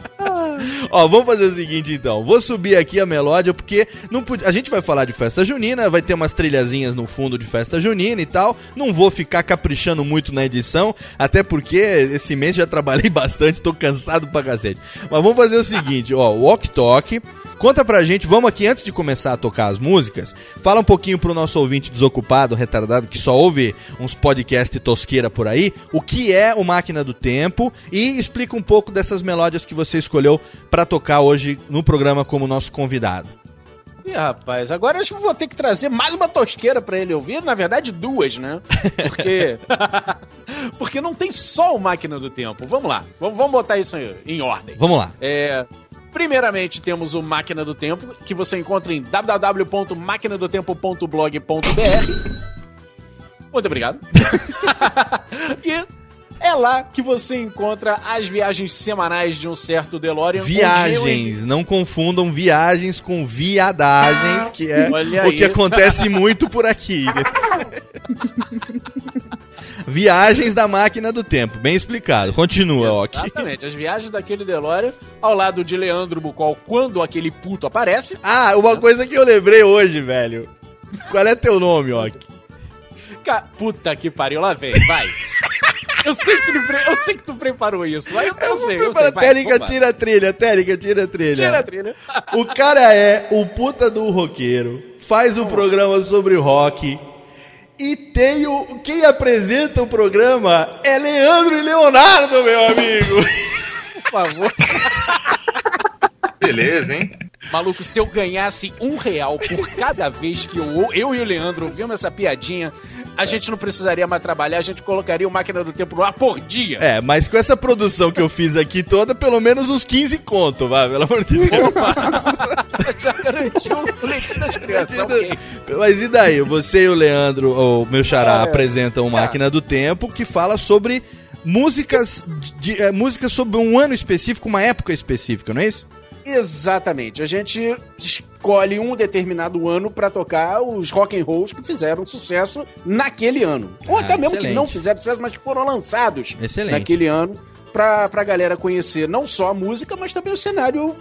Ó, vamos fazer o seguinte então. Vou subir aqui a melódia porque não a gente vai falar de festa junina, vai ter umas trilhazinhas no fundo de festa junina e tal. Não vou ficar caprichando muito na edição, até porque esse mês já trabalhei bastante, tô cansado pra cacete. Mas vamos fazer o seguinte, ó, Walk Talk. Conta pra gente, vamos aqui antes de começar a tocar as músicas, fala um pouquinho pro nosso ouvinte desocupado, retardado, que só ouve uns podcast tosqueira por aí, o que é o Máquina do Tempo e explica um pouco dessas melódias que você escolheu pra tocar hoje no programa como nosso convidado. Ih, rapaz, agora eu vou ter que trazer mais uma tosqueira pra ele ouvir. Na verdade, duas, né? Porque. Porque não tem só o Máquina do Tempo. Vamos lá, vamos, vamos botar isso em, em ordem. Vamos lá. É, Primeiramente, temos o Máquina do Tempo, que você encontra em www.maquinadotempo.blog.br. Muito obrigado. e é lá que você encontra as viagens semanais de um certo DeLorean. Viagens, não confundam viagens com viadagens, que é Olha o que aí. acontece muito por aqui. viagens da máquina do tempo, bem explicado. Continua, ok. Exatamente, as viagens daquele DeLorean ao lado de Leandro Bucol quando aquele puto aparece. Ah, uma coisa que eu lembrei hoje, velho. Qual é teu nome, Ok? Ca- Puta que pariu, lá vem, vai. Eu sei que, tu pre- eu sei que tu preparou isso, mas eu, eu sei. Eu sei vai, Técnica, vambora. tira a trilha, Técnica, tira a trilha. Tira a trilha. O cara é o puta do roqueiro, faz o programa sobre rock. E tem o. Quem apresenta o programa é Leandro e Leonardo, meu amigo. Por favor. Beleza, hein? Maluco, se eu ganhasse um real por cada vez que eu, eu e o Leandro ouvimos essa piadinha, a gente não precisaria mais trabalhar, a gente colocaria o Máquina do Tempo no ar por dia. É, mas com essa produção que eu fiz aqui toda, pelo menos uns 15 conto, vai, pelo amor de Deus. Já garantiu o leitinho das crianças, ok. Mas e daí? Você e o Leandro, o meu xará, É. apresentam o Máquina do Tempo, que fala sobre músicas, de, é, músicas sobre um ano específico, uma época específica, não é isso? Exatamente. A gente escolhe um determinado ano pra tocar os rock and rolls que fizeram sucesso naquele ano. Ou Ah, até mesmo que excelente. não fizeram sucesso, mas que foram lançados Excelente. naquele ano pra, pra galera conhecer não só a música, mas também o cenário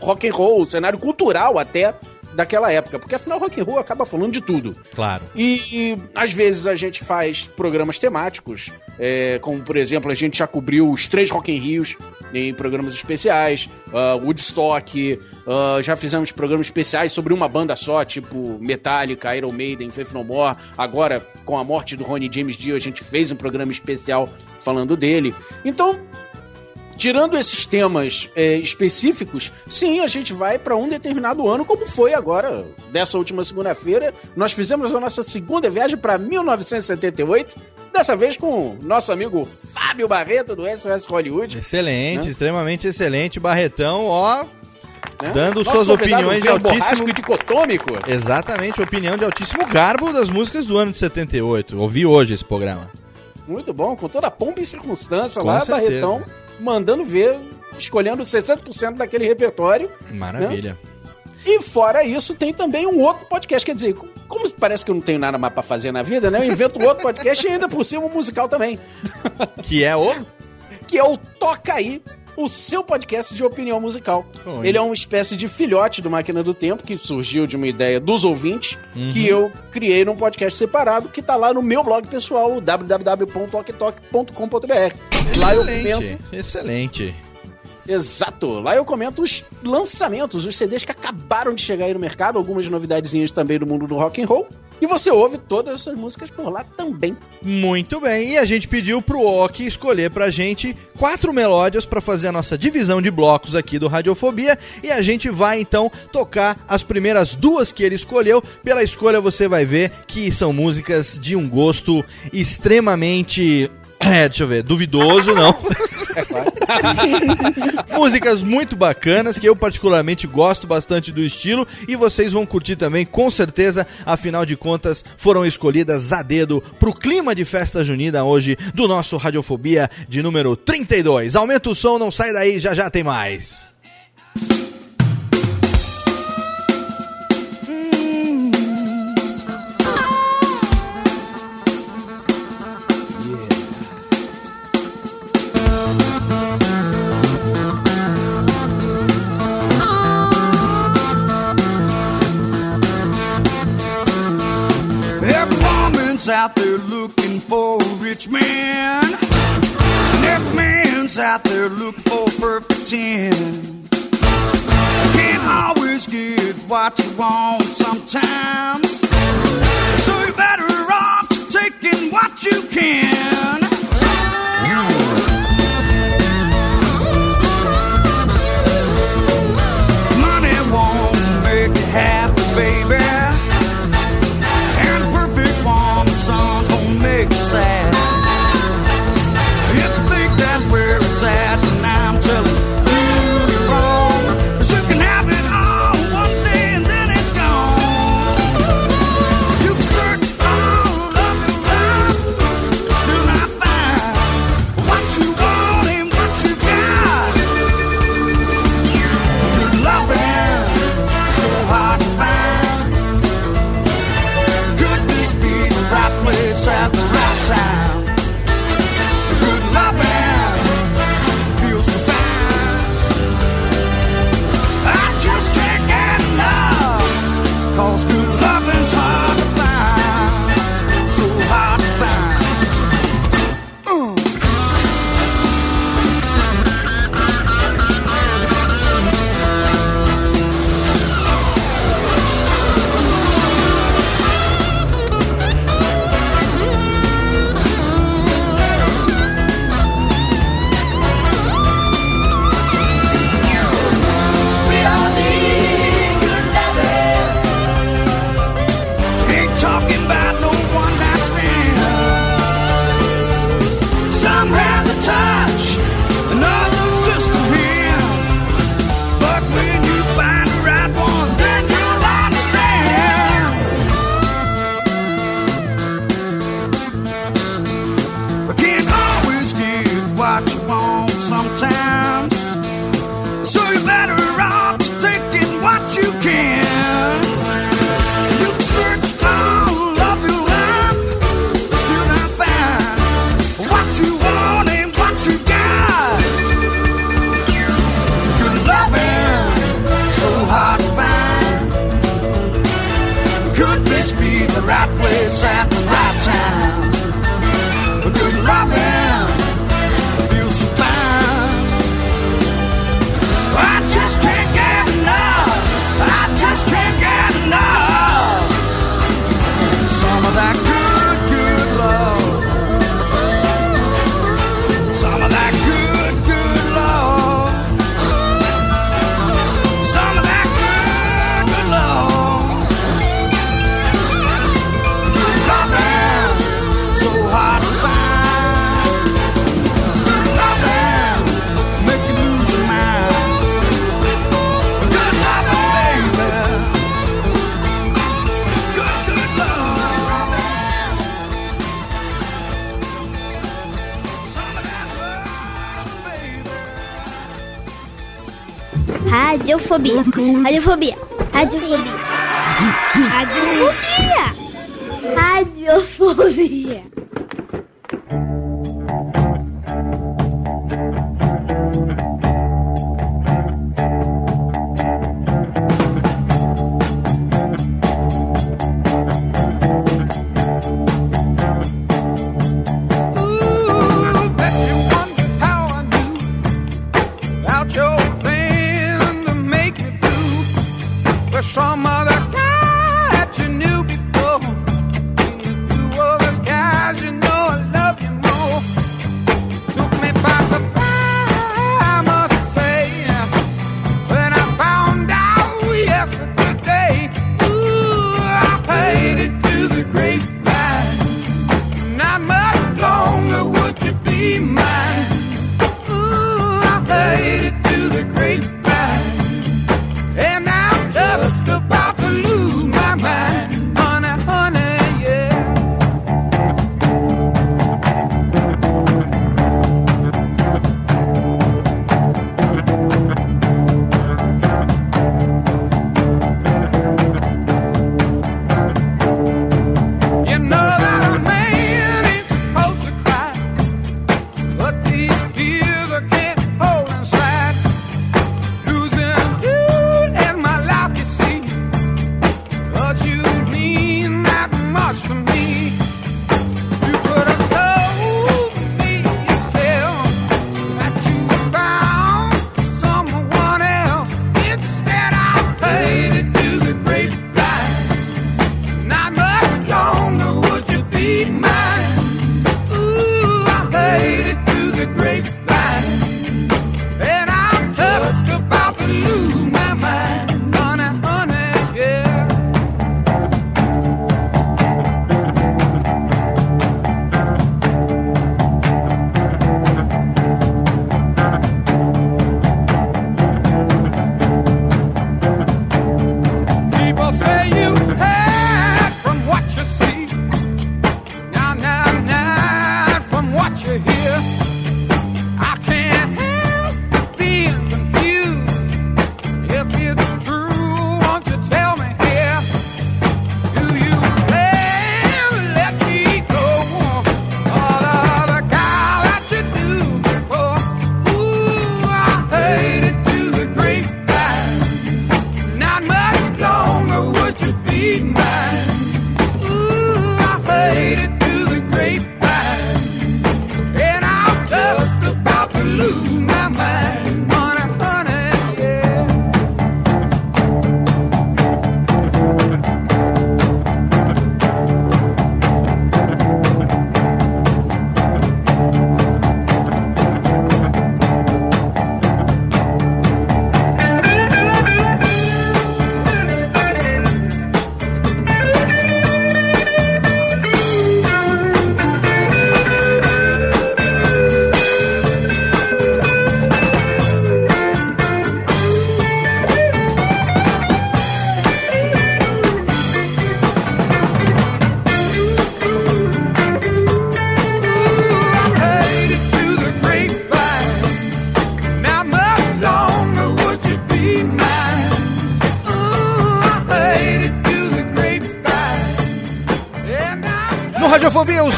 rock and roll, o cenário cultural até daquela época. Porque afinal rock and roll acaba falando de tudo. Claro. E, e, às vezes a gente faz programas temáticos, é, como por exemplo, a gente já cobriu os três Rock in Rios em programas especiais, ah, Woodstock, ah, já fizemos programas especiais sobre uma banda só, tipo Metallica, Iron Maiden, Faith No More. Agora, com a morte do Ronnie James Dio, a gente fez um programa especial falando dele. Então, Tirando esses temas é, específicos, sim, a gente vai para um determinado ano, como foi agora, dessa última segunda-feira. Nós fizemos a nossa segunda viagem para 1978, dessa vez com nosso amigo Fábio Barreto, do SOS Hollywood. Excelente, Né? extremamente excelente. Barretão, ó, né? dando Nosso suas opiniões de altíssimo... dicotômico. Exatamente, opinião de altíssimo garbo das músicas do ano de 78. Ouvi hoje esse programa. Muito bom, com toda a pompa e circunstância Com lá, certeza. Barretão, mandando ver, escolhendo 60% daquele repertório. Maravilha. E fora isso, tem também um outro podcast. Quer dizer, como parece que eu não tenho nada mais pra fazer na vida, né? Eu invento outro podcast e ainda por cima um musical também. Que é o? Que é o Toca Aí, o seu podcast de opinião musical. Olha. Ele é uma espécie de filhote do Máquina do Tempo, que surgiu de uma ideia dos ouvintes, Uhum. que eu criei num podcast separado, que tá lá no meu blog pessoal, www.oktok.com.br. Lá eu comento Excelente, excelente. Exato. Lá eu comento os lançamentos, os CDs que acabaram de chegar aí no mercado, algumas novidadezinhas também do mundo do rock and roll. E você ouve todas essas músicas por lá também. Muito bem, e a gente pediu pro Ok escolher pra gente quatro melódias pra fazer a nossa divisão de blocos aqui do Radiofobia, e a gente vai então tocar as primeiras duas que ele escolheu. Pela escolha você vai ver que são músicas de um gosto extremamente é, deixa eu ver, duvidoso, não. Músicas muito bacanas que eu particularmente gosto bastante do estilo e vocês vão curtir também, com certeza. Afinal de contas, foram escolhidas a dedo pro clima de festa junina hoje do nosso Radiofobia de número 32. Aumenta o som, não sai daí, já já tem mais. Woman's out there looking for a rich man. And every man's out there looking for a perfect ten. Can't always get what you want sometimes. So you're better off taking what you can. Radiofobia. Radiofobia. Radiofobia. Radiofobia. Radiofobia.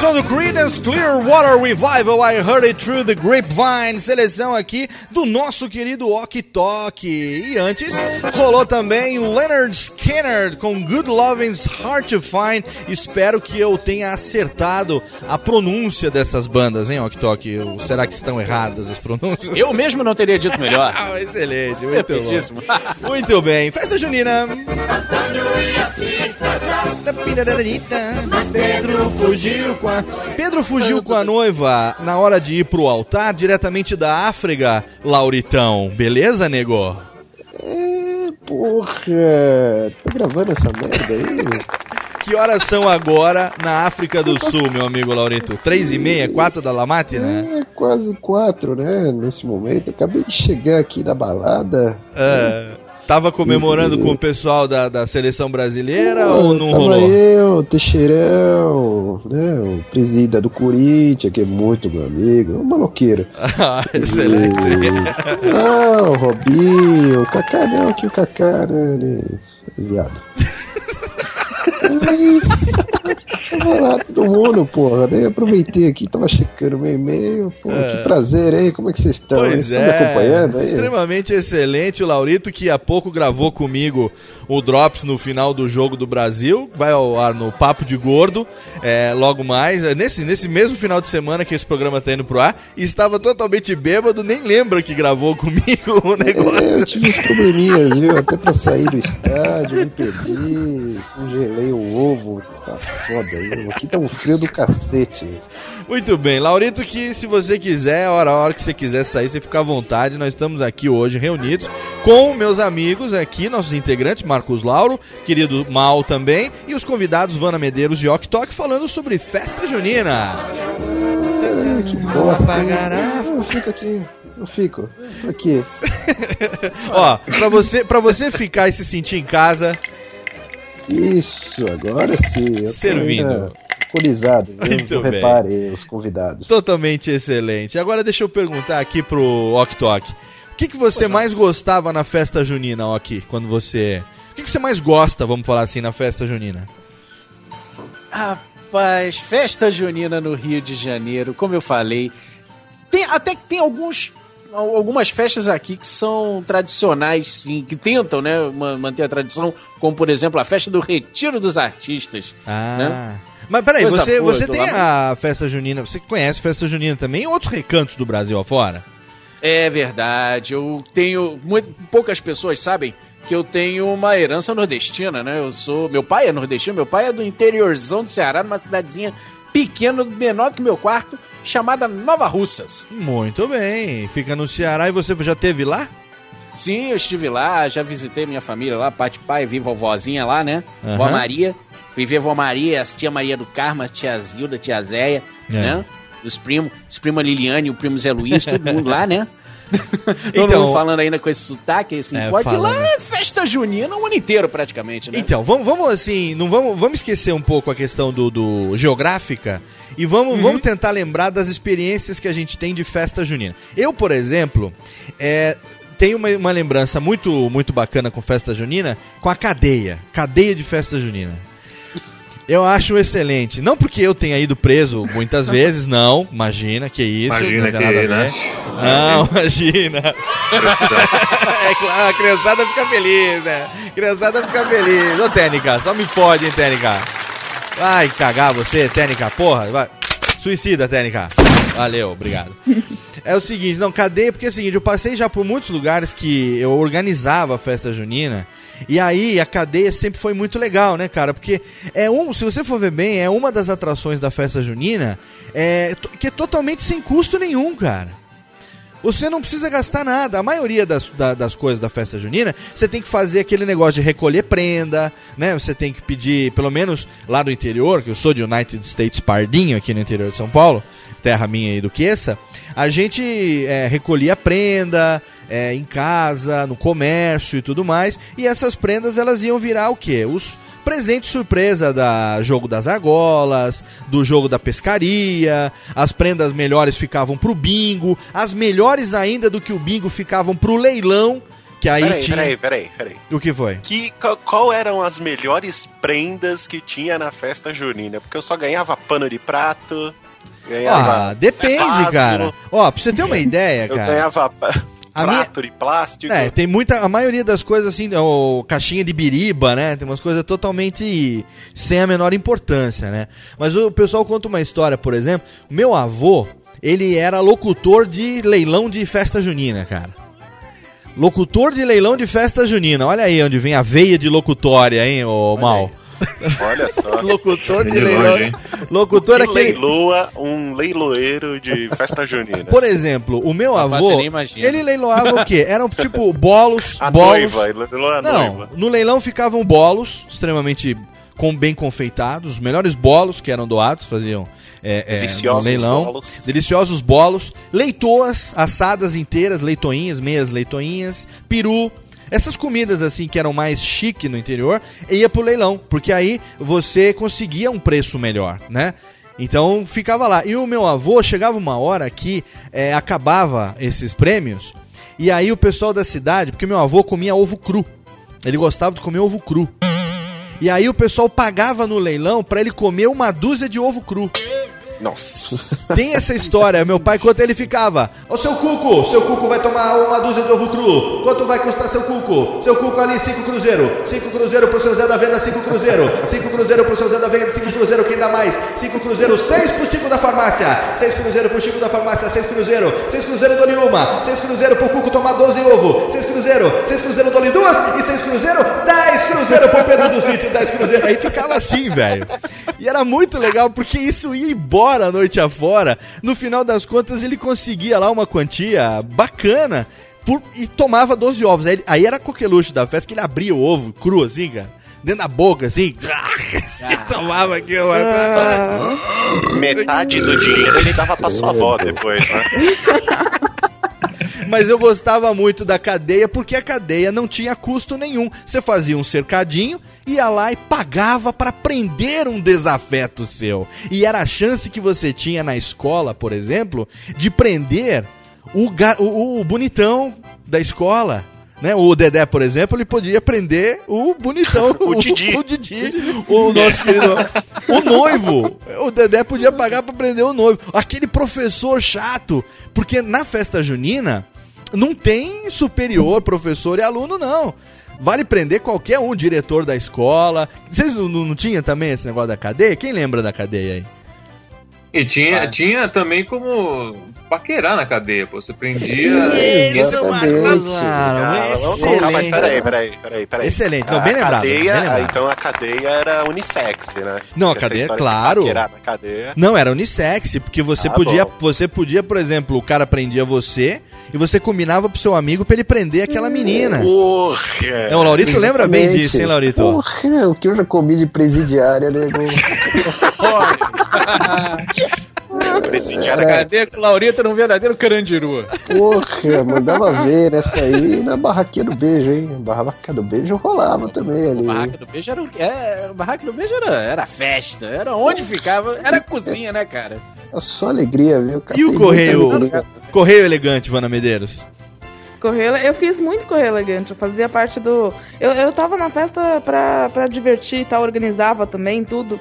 Radiofobia, o som do Creedence Clearwater Revival, I Heard It Through the Grapevine, seleção aqui do nosso querido Ok Tok. E antes, rolou também Leonard Skinner com Good Loving's Hard to Find. Espero que eu tenha acertado a pronúncia dessas bandas, hein, Ok Tok? Será que estão erradas as pronúncias? Eu mesmo não teria dito melhor. Ah, Excelente, muito Perfeitíssimo. bom. Muito bem, festa junina. Pedro fugiu com a Pedro fugiu com a noiva na hora de ir pro altar diretamente da África, Lauritão. Beleza, nego? Porra, tá gravando essa merda aí? Que horas são agora na África do Sul, meu amigo Laurito? Três e meia, quatro da Lamate, né? É quase quatro, né? Nesse momento. Acabei de chegar aqui da balada. É. Tava comemorando com o pessoal da, da seleção brasileira Pô, ou não tava rolou? eu, Teixeirão, né, o presida do Corinthians, que é muito meu amigo, um maloqueiro. Ah, excelente. Não, o Robinho, o Kaká não, que o Kaká, né, é viado. Mas, tava lá todo mundo, porra, daí eu aproveitei aqui, tava checando meu e-mail, pô, É. que prazer, hein, como é que vocês estão? Pois Vocês estão me é, acompanhando aí? extremamente excelente. O Laurito, que há pouco gravou comigo o Drops no final do jogo do Brasil, vai ao ar no Papo de Gordo, é, logo mais, é, nesse, nesse mesmo final de semana que esse programa tá indo pro ar, estava totalmente bêbado, nem lembra que gravou comigo o negócio. É, eu tive uns probleminhas, viu? Até pra sair do estádio, me perdi, congelei o ovo, tá foda, viu? Aqui tá um frio do cacete. Muito bem, Laurito, que se você quiser, a hora, a hora que você quiser sair, você fica à vontade. Nós estamos aqui hoje reunidos com meus amigos aqui, nossos integrantes, Marcos Lauro, querido Mal também, e os convidados Vana Medeiros e Ok Tok falando sobre festa junina. Ah, que bosta. Eu fico aqui, eu fico, tô aqui. Ó, pra você, pra você ficar e se sentir em casa, Isso, agora sim. Servindo. viu? Muito Não bem. reparem os convidados. totalmente excelente. Agora deixa eu perguntar aqui pro Ok Tok. O que, que você mais gostava na festa junina, Ok, quando você... O que, que você mais gosta, vamos falar assim, na festa junina? Rapaz, festa junina no Rio de Janeiro, como eu falei. Tem, até que tem alguns, al- algumas festas aqui que são tradicionais, sim, que tentam né, ma- manter a tradição, como por exemplo a festa do Retiro dos Artistas. Ah. né? Mas peraí, Coisa você, você tem lá- a festa junina, você conhece festa junina também em outros recantos do Brasil afora? É verdade, eu tenho. Muito, poucas pessoas sabem que eu tenho uma herança nordestina, né? Eu sou. Meu pai é nordestino, meu pai é do interiorzão do Ceará, numa cidadezinha pequena, menor que meu quarto, chamada Nova Russas. Muito bem, fica no Ceará e você já teve lá? Sim, eu estive lá, já visitei minha família lá, pai de pai, vi vovozinha lá, né? Aham. Vó Maria. Fui ver vó Maria, as tia Maria do Carmo, a tia Zilda, a tia Zéia, É. né? Os primos, os primos Liliane, o primo Zé Luiz, todo mundo lá, né? Então- falando ainda com esse sotaque, assim, É, forte. Lá é festa junina o ano inteiro, praticamente, né? Então, vamos, vamos assim, não vamos, vamos esquecer um pouco a questão do, do geográfica e vamos, Uhum. vamos tentar lembrar das experiências que a gente tem de festa junina. Eu, por exemplo, é, tenho uma, uma lembrança muito, muito bacana com festa junina com a cadeia, cadeia de festa junina. Eu acho excelente. Não porque eu tenha ido preso muitas vezes, não. Imagina, que isso. Imagina não que, nada a ver. né? Não, imagina. é claro, a criançada fica feliz, né? A criançada fica feliz. Ô, Técnica, só me fode, hein, Técnica. Vai cagar você, Técnica, porra. Vai. Suicida, Técnica. Valeu, obrigado. É o seguinte, não, cadeia, porque é o seguinte, eu passei já por muitos lugares que eu organizava a festa junina. E aí a cadeia sempre foi muito legal, né, cara? Porque é um, se você for ver bem, é uma das atrações da festa junina é, que é totalmente sem custo nenhum, cara. Você não precisa gastar nada. A maioria das, da- das coisas da festa junina, você tem que fazer aquele negócio de recolher prenda, né? Você tem que pedir, pelo menos lá do interior, que eu sou de United States Pardinho, aqui no interior de São Paulo, terra minha e duquesa, a gente é, recolhia prenda é, em casa, no comércio e tudo mais, e essas prendas elas iam virar o quê? Os presente surpresa da jogo das argolas, do jogo da pescaria, as prendas melhores ficavam pro bingo, as melhores ainda do que o bingo ficavam pro leilão, que aí peraí, tinha... peraí, peraí, peraí. O que foi? Que, qual, qual eram as melhores prendas que tinha na festa junina? Porque eu só ganhava pano de prato, ganhava Ah, depende, vaso, cara. Ó, pra você ter uma ideia, Eu cara. ganhava pa- A prato de plástico. É, tem muita. A maioria das coisas, assim, o caixinha de biriba, né? Tem umas coisas totalmente sem a menor importância, né? Mas o pessoal conta uma história, por exemplo. Meu avô, ele era locutor de leilão de festa junina, cara. Locutor de leilão de festa junina. Olha aí onde vem a veia de locutória, hein, ô Mal. Olha só. Locutor de De leilão. Locutor que aquele. leiloa um leiloeiro de festa junina. Por exemplo, o meu avô, você nem imagina. ele leiloava o quê? Eram tipo bolos, A bolos. noiva, ele leiloa a Não, noiva. no leilão ficavam bolos extremamente com bem confeitados, os melhores bolos que eram doados, faziam é, é, Deliciosos leilão. bolos. Deliciosos bolos, leitoas assadas inteiras, leitoinhas, meias leitoinhas, peru, Essas comidas assim que eram mais chique no interior, ia pro leilão, porque aí você conseguia um preço melhor, né? Então ficava lá. E o meu avô chegava uma hora que é, acabava esses prêmios, e aí o pessoal da cidade, porque meu avô comia ovo cru. Ele gostava de comer ovo cru. E aí o pessoal pagava no leilão pra ele comer uma dúzia de ovo cru. Nossa. Tem essa história, meu pai, quanto ele ficava. Ô seu Cuco, seu Cuco vai tomar uma dúzia de ovo cru. Quanto vai custar seu Cuco? Seu Cuco ali, cinco cruzeiro. Cinco cruzeiro pro seu Zé da Venda, cinco cruzeiro. Cinco cruzeiro pro seu Zé da Venda, cinco cruzeiro, quem dá mais? Cinco cruzeiro, seis pro Chico da farmácia. Seis cruzeiro pro Chico da farmácia, seis cruzeiro. Seis cruzeiro dole uma. Seis cruzeiro pro Cuco tomar 12 ovo. Seis cruzeiro, seis cruzeiro dole duas. E seis cruzeiro, dez cruzeiro pro Pedro do sítio, dez cruzeiro. Aí ficava assim, velho. E era muito legal porque isso ia embora a noite afora. No final das contas, ele conseguia lá uma quantia bacana por- e tomava 12 ovos. Aí, aí era coqueluche da festa que ele abria o ovo cru assim, cara. Dentro da boca, assim. e tomava aquilo. Metade do dinheiro ele dava pra sua avó depois, né? Mas eu gostava muito da cadeia porque a cadeia não tinha custo nenhum. Você fazia um cercadinho, ia lá e pagava para prender um desafeto seu. E era a chance que você tinha na escola, por exemplo, de prender o, o- o bonitão da escola. Né? O Dedé, por exemplo, ele podia prender o bonitão, O Didi. o, Didi, o nosso querido, o noivo. O Dedé podia pagar pra prender o noivo. Aquele professor chato, porque na festa junina não tem superior, professor e aluno, não. Vale prender qualquer um, diretor da escola. Vocês não, não, não tinha também esse negócio da cadeia? Quem lembra da cadeia aí? E tinha, tinha também como paquerar na cadeia, pô. Você prendia. Isso, Marcos Ah, vamos colocar, mas peraí, peraí, peraí, peraí. Excelente. Não, A bem lembrado, Cadeia, bem lembrado. Então a cadeia era unissex, né? Não, a cadeia, claro. paquerar na cadeia. Não, era unissex, porque você Ah, podia, bom. você podia, por exemplo, o cara prendia você e você combinava pro seu amigo pra ele prender aquela menina. Porra! É, o Laurito lembra bem disso, hein, Laurito? Porra, o que eu já comi de presidiária, né? Cadê que o Laurito era um verdadeiro carandiru? Porra, mandava ver nessa aí na barraquinha do beijo, hein? Barraca do beijo rolava também ali. Barraca do Beijo era, o- é, Barraca do Beijo era, era festa, era onde ficava, era cozinha, né, cara? É só alegria, viu? E o correio, correio elegante, Vana Medeiros? Correio, eu fiz muito correio elegante, eu fazia parte do. Eu, eu tava na festa pra, pra divertir e tal, organizava também tudo.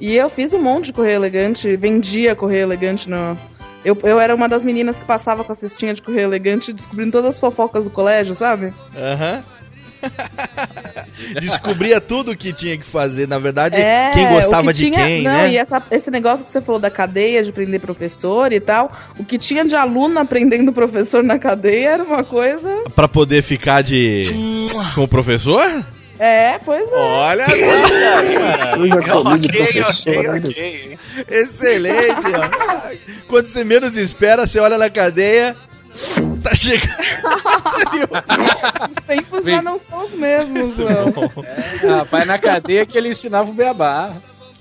E eu fiz um monte de correio elegante, vendia correio elegante no. Eu, eu era uma das meninas que passava com a cestinha de correio elegante, descobrindo todas as fofocas do colégio, sabe? Aham. Descobria tudo que tinha que fazer, na verdade, É, quem o gostava que de tinha- quem, não, né? E essa- esse negócio que você falou da cadeia, de prender professor e tal, o que tinha de aluno aprendendo professor na cadeia era uma coisa. Pra poder ficar de. com o professor? É, pois é. Olha Eu já comi de Ok, professor, ok, né? ok. Excelente, ó. Quando você menos espera, você olha na cadeia. Tá chegando. Os tempos já não são os mesmos, não. É, rapaz, na cadeia que ele ensinava o beabá.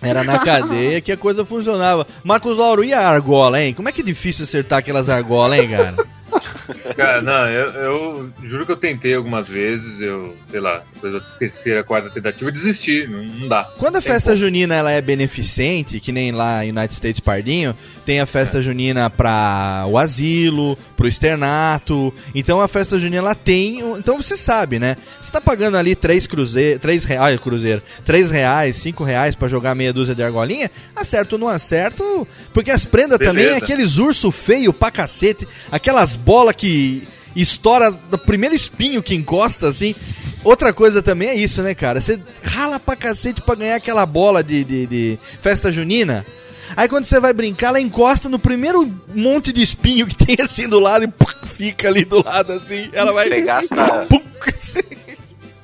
Era na cadeia que a coisa funcionava. Marcos Lauro, e a argola, hein? Como é que é difícil acertar aquelas argolas, hein, cara? Cara, não, eu, eu juro que eu tentei algumas vezes, eu, sei lá, depois da terceira, quarta tentativa, eu desisti, não, não dá. Quando a Tem festa como. junina ela é beneficente, que nem lá em United States Pardinho, tem a festa junina para o asilo, pro externato. Então a festa junina ela tem, então você sabe, né? Você tá pagando ali três cruzeiro, três reais, cruzeiro, três reais, cinco reais pra jogar meia dúzia de argolinha, acerto ou não acerto, porque as prendas também é Beleza. aqueles urso feio pra cacete, aquelas bolas que estoura do primeiro espinho que encosta, assim. Outra coisa também é isso, né, cara? Você rala pra cacete pra ganhar aquela bola de, de, de festa junina. Aí quando você vai brincar, ela encosta no primeiro monte de espinho que tem assim do lado e fica ali do lado assim. Ela vai. Você gasta, Pum,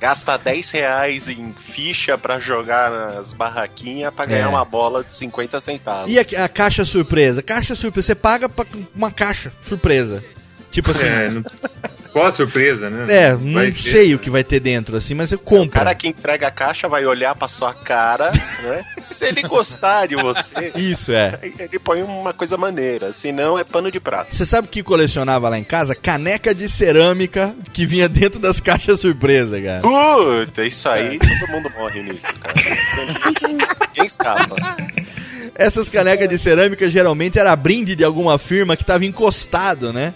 gasta 10 reais em ficha pra jogar nas barraquinhas pra ganhar É. uma bola de 50 centavos. E a, a caixa surpresa? Caixa surpresa. Você paga pra uma caixa surpresa. Tipo assim. É, não, Qual a surpresa, né? É, Vai não ter. sei o que vai ter dentro, assim, mas você O compra. cara que entrega a caixa vai olhar pra sua cara, né? Se ele gostar de você, Isso, é. ele põe uma coisa maneira. Senão é pano de prato. Você sabe o que colecionava lá em casa? Caneca de cerâmica que vinha dentro das caixas surpresa, cara. Puta, isso aí, todo mundo morre nisso, cara. Isso- Ninguém escapa. Essas canecas de cerâmica geralmente era brinde de alguma firma que tava encostado, né?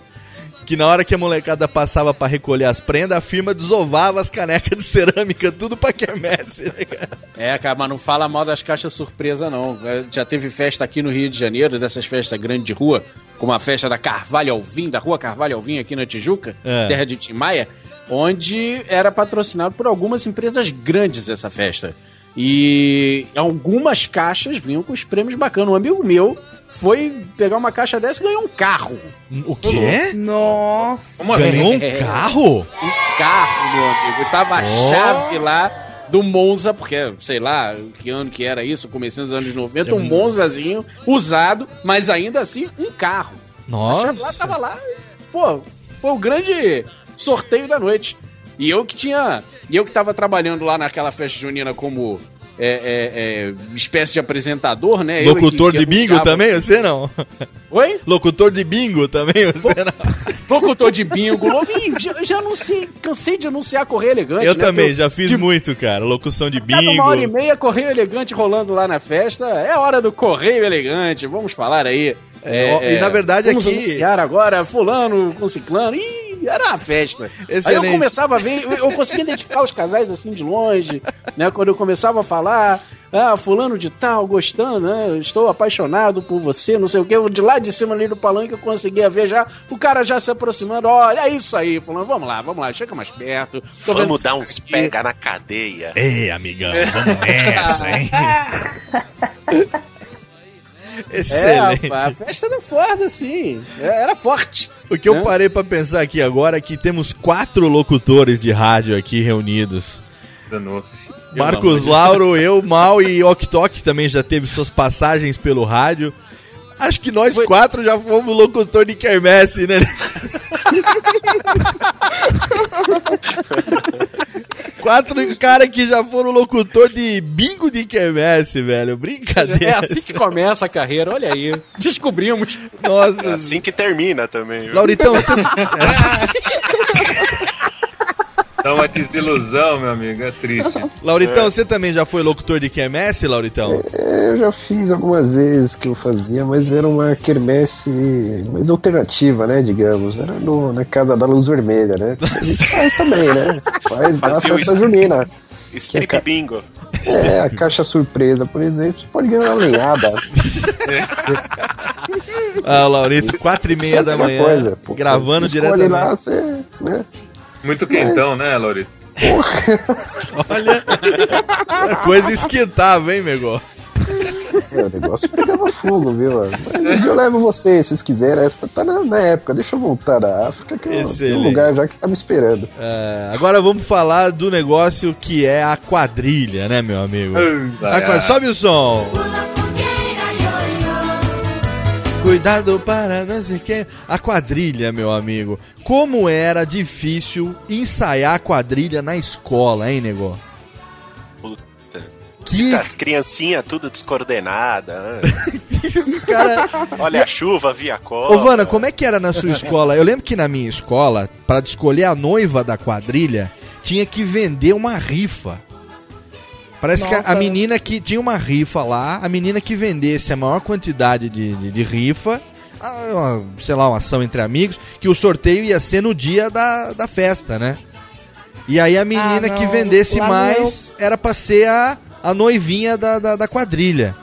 Que na hora que a molecada passava pra recolher as prendas, a firma desovava as canecas de cerâmica, tudo pra quermesse, né, cara? É, cara, mas não fala mal das caixas surpresa, não. É, Já teve festa aqui no Rio de Janeiro, dessas festas grandes de rua, como a festa da Carvalho Alvim, da rua Carvalho Alvim aqui na Tijuca, É. terra de Tim Maia, onde era patrocinado por algumas empresas grandes essa festa. E algumas caixas vinham com os prêmios bacanas. Um amigo meu foi pegar uma caixa dessa e ganhou um carro. O quê? Nossa. Ganhou um É. carro? Um carro, meu amigo. Tava a Oh. chave lá do Monza, porque sei lá que ano que era isso, comecei nos anos 90, um Monzazinho usado, mas ainda assim um carro. A Nossa. chave lá tava lá. Pô, foi o grande sorteio da noite. E eu que tinha. E eu que tava trabalhando lá naquela festa junina como. é, é, é, espécie de apresentador, né? Eu Locutor que- que de bingo também? Você não? Oi? Locutor de bingo também? Você não? Locutor de bingo. lo- Ih, já, já anunciei, cansei de anunciar Correio Elegante. Eu né? também, Que já fiz muito, cara. Locução de Cada uma hora e bingo. meia, Correio Elegante rolando lá na festa. É hora do Correio Elegante, vamos falar aí. É, e na verdade vamos aqui- anunciar agora fulano com ciclano. Ih, era uma festa. Aí eu Excelente. começava a ver, eu, conseguia identificar os casais assim de longe, né? Quando eu começava a falar, ah, fulano de tal, gostando, né? eu Estou apaixonado por você, não sei o que. De lá de cima ali do palanque eu conseguia ver já o cara já se aproximando. Olha, é isso aí, fulano, vamos lá, vamos lá, chega mais perto. Vamos dar uns tá aqui. pega na cadeia. Ei, amigão, vamos nessa, hein? Excelente. É, a festa era forte, assim. É, Era forte. O que eu né? parei pra pensar aqui agora é que temos quatro locutores de rádio aqui reunidos. Danou-se. Marcos Lauro, eu, Mal e Oktok também já teve suas passagens pelo rádio. Acho que nós quatro já fomos locutor de quermesse, né? quatro caras que já foram locutor de bingo de quermesse, velho. Brincadeira. É assim que começa a carreira, olha aí. Descobrimos. Nossa. É assim que termina também. viu? Lauritão, você... Dá uma desilusão, meu amigo. É triste. Lauritão, você também já foi locutor de quermesse, Lauritão? É, eu já fiz algumas vezes que eu fazia, mas era uma quermesse mais alternativa, né, digamos. Era no, na Casa da Luz Vermelha, né? A gente faz também, né? Faz na festa est- junina. Strip é ca- bingo. É, a caixa surpresa, por exemplo, você pode ganhar uma lenhada. Ah, Laurito, quatro e meia Só da manhã, coisa, pô, gravando diretamente. lá, você, né? Muito quentão, né, Laurito? Olha, coisa esquentava, hein, Megó? É, o negócio pegava fogo, viu? Mas eu levo vocês, se vocês quiserem. Essa tá na, na época. Deixa eu voltar da África, que eu Excelente. um lugar já que tá me esperando. É, agora vamos falar do negócio que é a quadrilha, né, meu amigo? A quadrilha. Sobe o som! Cuidado para não sei quem. A quadrilha, meu amigo. Como era difícil ensaiar a quadrilha na escola, hein, nego? Puta. Que As criancinhas tudo descoordenadas. né? cara. Olha a chuva, via cola. Ô, Vana, como é que era na sua escola? Eu lembro que na minha escola, para escolher a noiva da quadrilha, tinha que vender uma rifa. Parece que a- a Nossa. menina que tinha uma rifa lá, a menina que vendesse a maior quantidade de, de, de rifa, ah, uma- sei lá, uma ação entre amigos, que o sorteio ia ser no dia da, da festa, né? E aí a menina Ah, que vendesse Lá mais era pra ser a, a noivinha da, da, da quadrilha.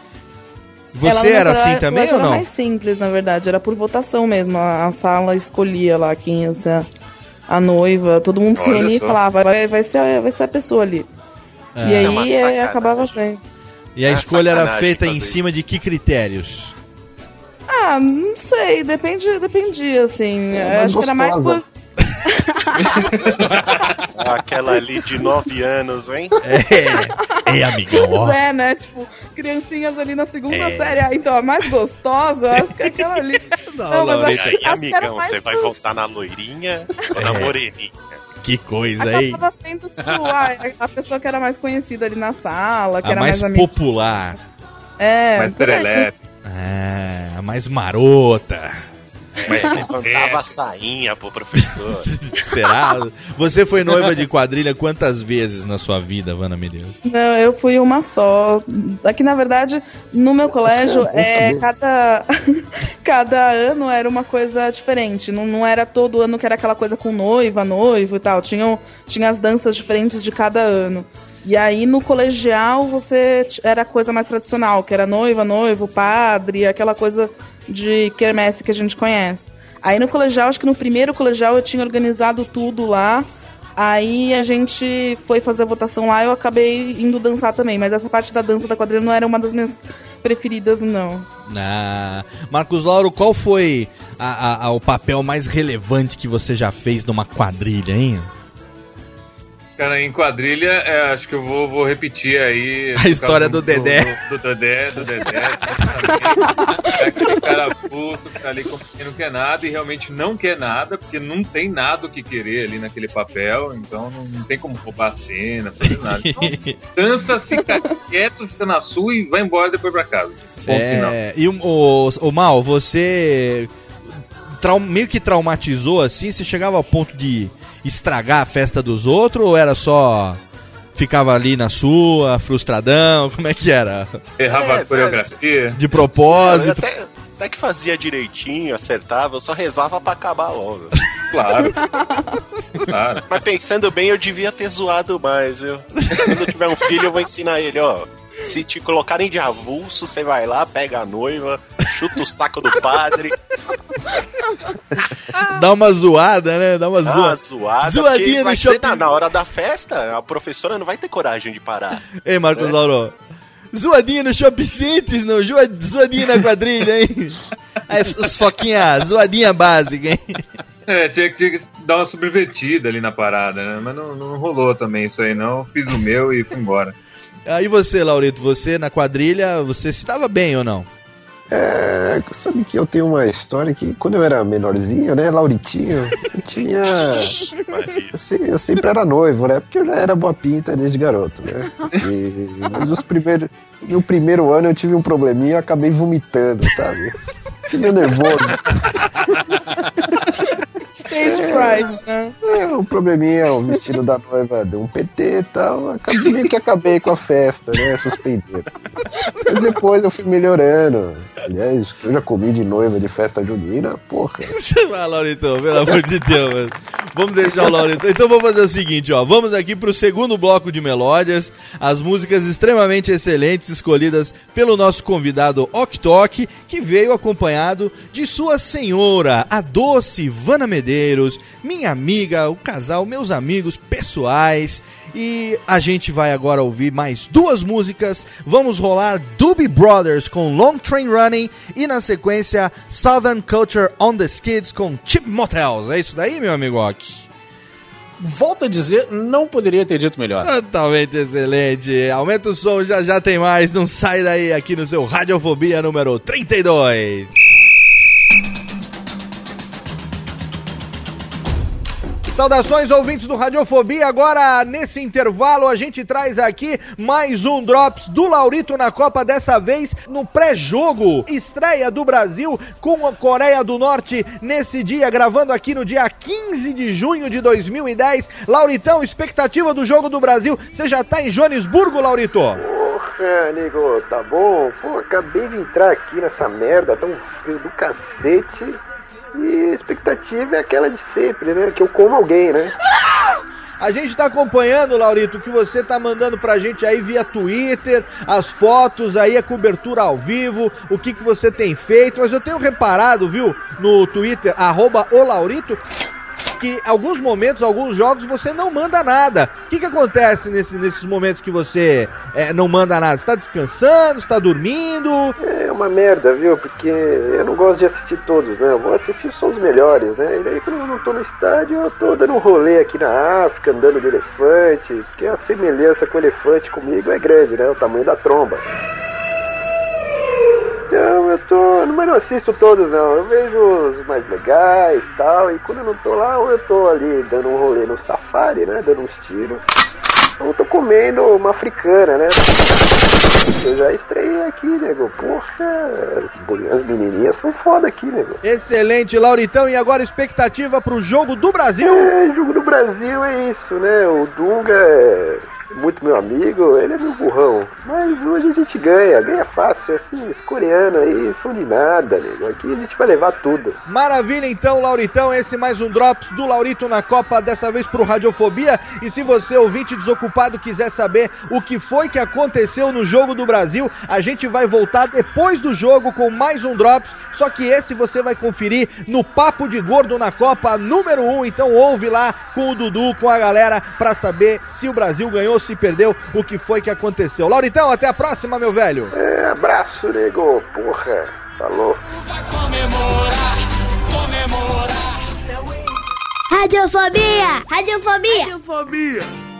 Ela Você não era assim era- também era ou não? mais simples, na verdade. Era por votação mesmo. A, a sala escolhia lá quem ia ser a, a noiva. Todo mundo se Olha unia e falava, vai, vai, ser, a- vai ser a pessoa ali. É. E é aí é, acabava sendo. E a É escolha era feita em cima de que critérios? Ah, não sei, depende, dependia, assim. É, Acho que era mais gostosa. por. Aquela ali de 9 anos, hein? É, é amigão, ó. É, né? Tipo, criancinhas ali na segunda É. série. Ah, então, a mais gostosa, eu acho que é aquela ali. Não, mas E acho, aí, acho que era amigão, mais você vai pro- voltar na loirinha ou na É. moreninha? Que coisa, hein? Acabava sendo tipo, a, pessoa que era mais conhecida ali na sala, que A era mais mais, amiga. popular. É, Mais serelepe. É, a mais marota. Mas levantava sainha pro professor. Será? Você foi noiva de quadrilha quantas vezes na sua vida, Vana Medeiros? Não, eu fui uma só. Aqui, na verdade, no meu colégio, é, cada, cada ano era uma coisa diferente. Não, não era todo ano que era aquela coisa com noiva, noivo e tal. Tinham, tinha as danças diferentes de cada ano. E aí, no colegial, você era a coisa mais tradicional, que era noiva, noivo, padre, aquela coisa de quermesse que a gente conhece. Aí no colegial, acho que no primeiro colegial eu tinha organizado tudo lá. Aí a gente foi fazer a votação lá, eu acabei indo dançar também. Mas essa parte da dança da quadrilha não era uma das minhas preferidas, não. Ah, Marcos Lauro, qual foi a- a- a- o papel mais relevante que você já fez numa quadrilha, hein? Cara, em quadrilha, é, acho que eu vou, vou repetir aí. A história do Dedé. Do, do Dedé, do Dedé. É aquele cara pulso que tá ali como quem não quer nada e realmente não quer nada, porque não tem nada o que querer ali naquele papel, então não, não tem como roubar a cena, fazer nada. Então, dança, fica quieto, fica na sua e vai embora depois pra casa. Final. É, e o, o, o Mal, você trau- meio que traumatizou assim? Você chegava ao ponto de estragar a festa dos outros ou era só. Ficava ali na sua, frustradão? Como é que era? Errava É, a coreografia. De Eu propósito? até, até que fazia direitinho, acertava, eu só rezava pra acabar logo. Claro. claro. Mas pensando bem, eu devia ter zoado mais, viu? Quando eu tiver um filho, eu vou ensinar ele, ó. Se te colocarem de avulso, você vai lá, pega a noiva, chuta o saco do padre, Dá uma zoada, né? Dá uma dá zoa... uma zoada. Zoadinha no shopping. na, na hora da festa, a professora não vai ter coragem de parar. Ei, Marcos É. Lauro. Zoadinha no Shopping Cities, não? Zoa- Zoadinha na quadrilha, hein? Aí, os foquinha, zoadinha básica, hein? É, tinha, que- tinha que dar uma subvertida ali na parada, né? Mas não, não rolou também isso aí, não. Fiz o meu e fui embora. Aí você, Laurito, você na quadrilha, você se dava bem ou não? É, sabe que eu tenho uma história que quando eu era menorzinho, né, Lauritinho, eu tinha. Eu, se- eu sempre era noivo, né? Porque eu já era boa pinta desde garoto, né? E, mas nos primeiros, no primeiro ano eu tive um probleminha e acabei vomitando, sabe? Fiquei nervoso. Stage fright, né? É, um probleminha, o vestido da noiva deu um PT e tal. Acabei, meio que acabei com a festa, né? Suspenderam. Mas depois eu fui melhorando. Aliás, eu já comi de noiva de festa junina, porra. Vai, Laurito, pelo amor de Deus, mano. Vamos deixar o Laurito. Então vamos fazer o seguinte, ó. Vamos aqui pro segundo bloco de melódias. As músicas extremamente excelentes escolhidas pelo nosso convidado Ok que veio acompanhado de sua senhora, a doce Vana Medeiros, minha amiga, o casal, meus amigos pessoais. E a gente vai agora ouvir mais duas músicas. Vamos rolar Doobie Brothers com Long Train Running e na sequência Southern Culture on the Skids com Chip Motels. É isso daí, meu amigo Ok? Volto a dizer, não poderia ter dito melhor. Totalmente excelente. Aumenta o som, já já tem mais. Não sai daí aqui no seu Radiofobia número 32. Saudações, ouvintes do Radiofobia. Agora, nesse intervalo, a gente traz aqui mais um Drops do Laurito na Copa, dessa vez no pré-jogo. Estreia do Brasil com a Coreia do Norte nesse dia, gravando aqui no dia 15 de junho de 2010. Lauritão, expectativa do jogo do Brasil. Você já tá em Joanesburgo, Laurito? Porra, nego, tá bom? Pô, acabei de entrar aqui nessa merda, tão frio do cacete. E a expectativa é aquela de sempre, né? Que eu como alguém, né? A gente tá acompanhando, Laurito, o que você tá mandando pra gente aí via Twitter, as fotos aí, a cobertura ao vivo, o que, que você tem feito. Mas eu tenho reparado, viu, no Twitter, arroba o Laurito, que alguns momentos, alguns jogos, você não manda nada. O que, que acontece nesse- nesses momentos que você é, não manda nada? Você tá descansando? Você tá dormindo? É uma merda, viu? Porque eu não gosto de assistir todos, né? Eu vou assistir só os melhores, né? E daí quando eu não tô no estádio, eu tô dando um rolê aqui na África, andando de elefante, porque a semelhança com o elefante comigo é grande, né? O tamanho da tromba. Então eu tô mas não assisto todos não. Eu vejo os mais legais e tal. E quando eu não tô lá, ou eu tô ali dando um rolê no safari, né? Dando uns tiros. Ou eu tô comendo uma africana, né? Eu já estreiei aqui, nego. Porra, as menininhas são foda aqui, nego. Excelente, Lauritão. E agora expectativa pro jogo do Brasil? É, jogo do Brasil é isso, né? O Dunga é muito meu amigo, ele é meu burrão. Mas hoje a gente ganha, ganha fácil. Assim, os coreanos aí são de nada, nego. Aqui a gente vai levar tudo. Maravilha, então, Lauritão. Esse mais um Drops do Laurito na Copa, dessa vez pro Radiofobia. E se você, ouvinte desocupado, quiser saber o que foi que aconteceu no jogo do Brasil, a gente vai voltar depois do jogo com mais um Drops. Só que esse você vai conferir no Papo de Gordo na Copa número 1. Então ouve lá com o Dudu, com a galera, pra saber se o Brasil ganhou, se perdeu, o que foi que aconteceu. Lauritão, até a próxima, meu velho. É, abraço, nego. Porra, falou. Radiofobia! Radiofobia! Radiofobia!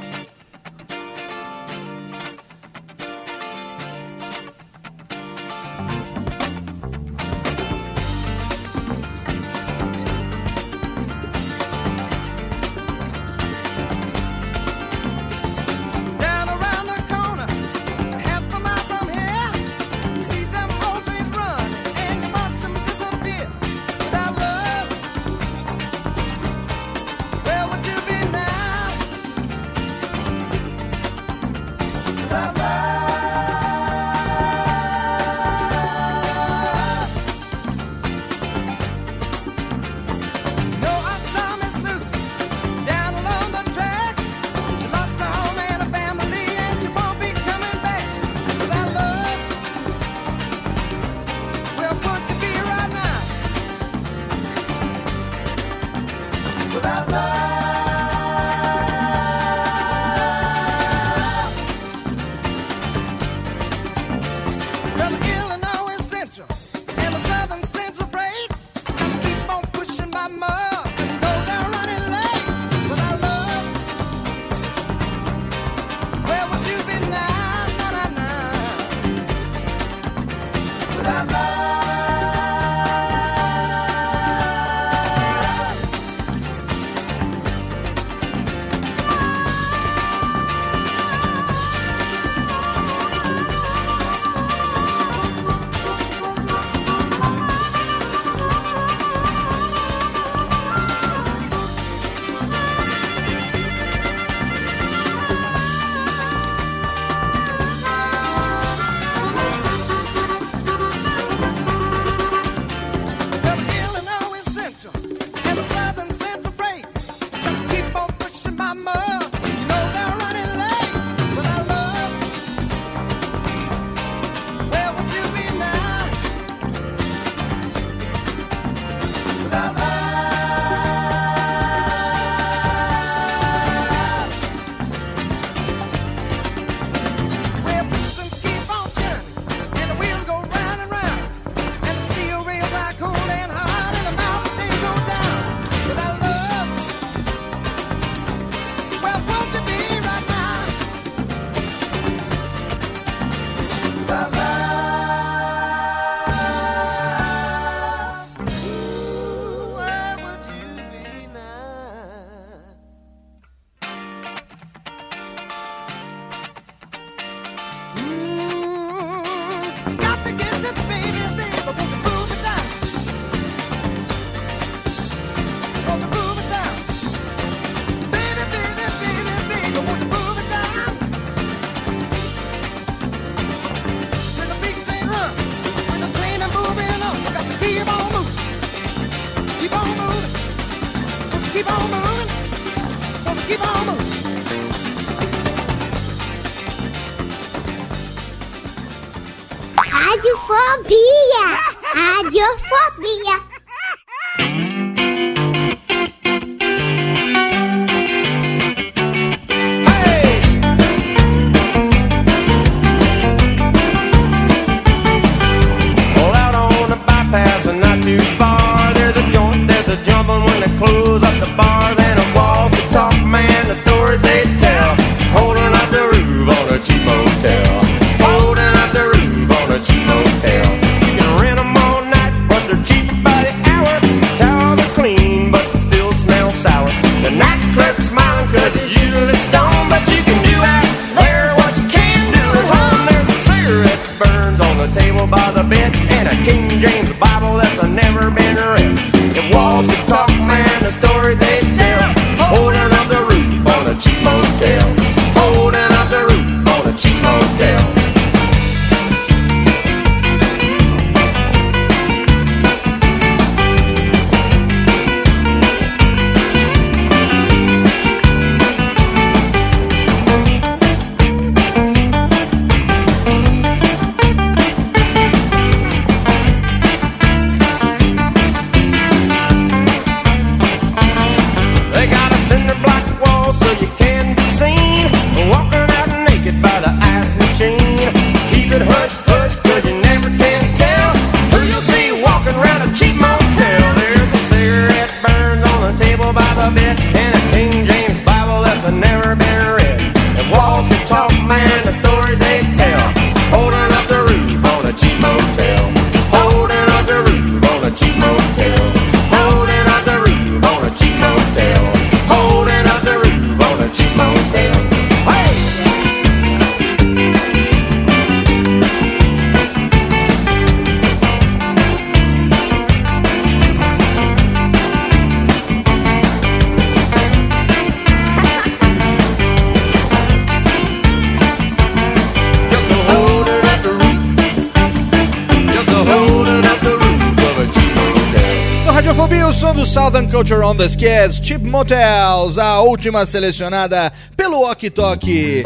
On the Skids, Cheap Motels, a última selecionada pelo Ok Tok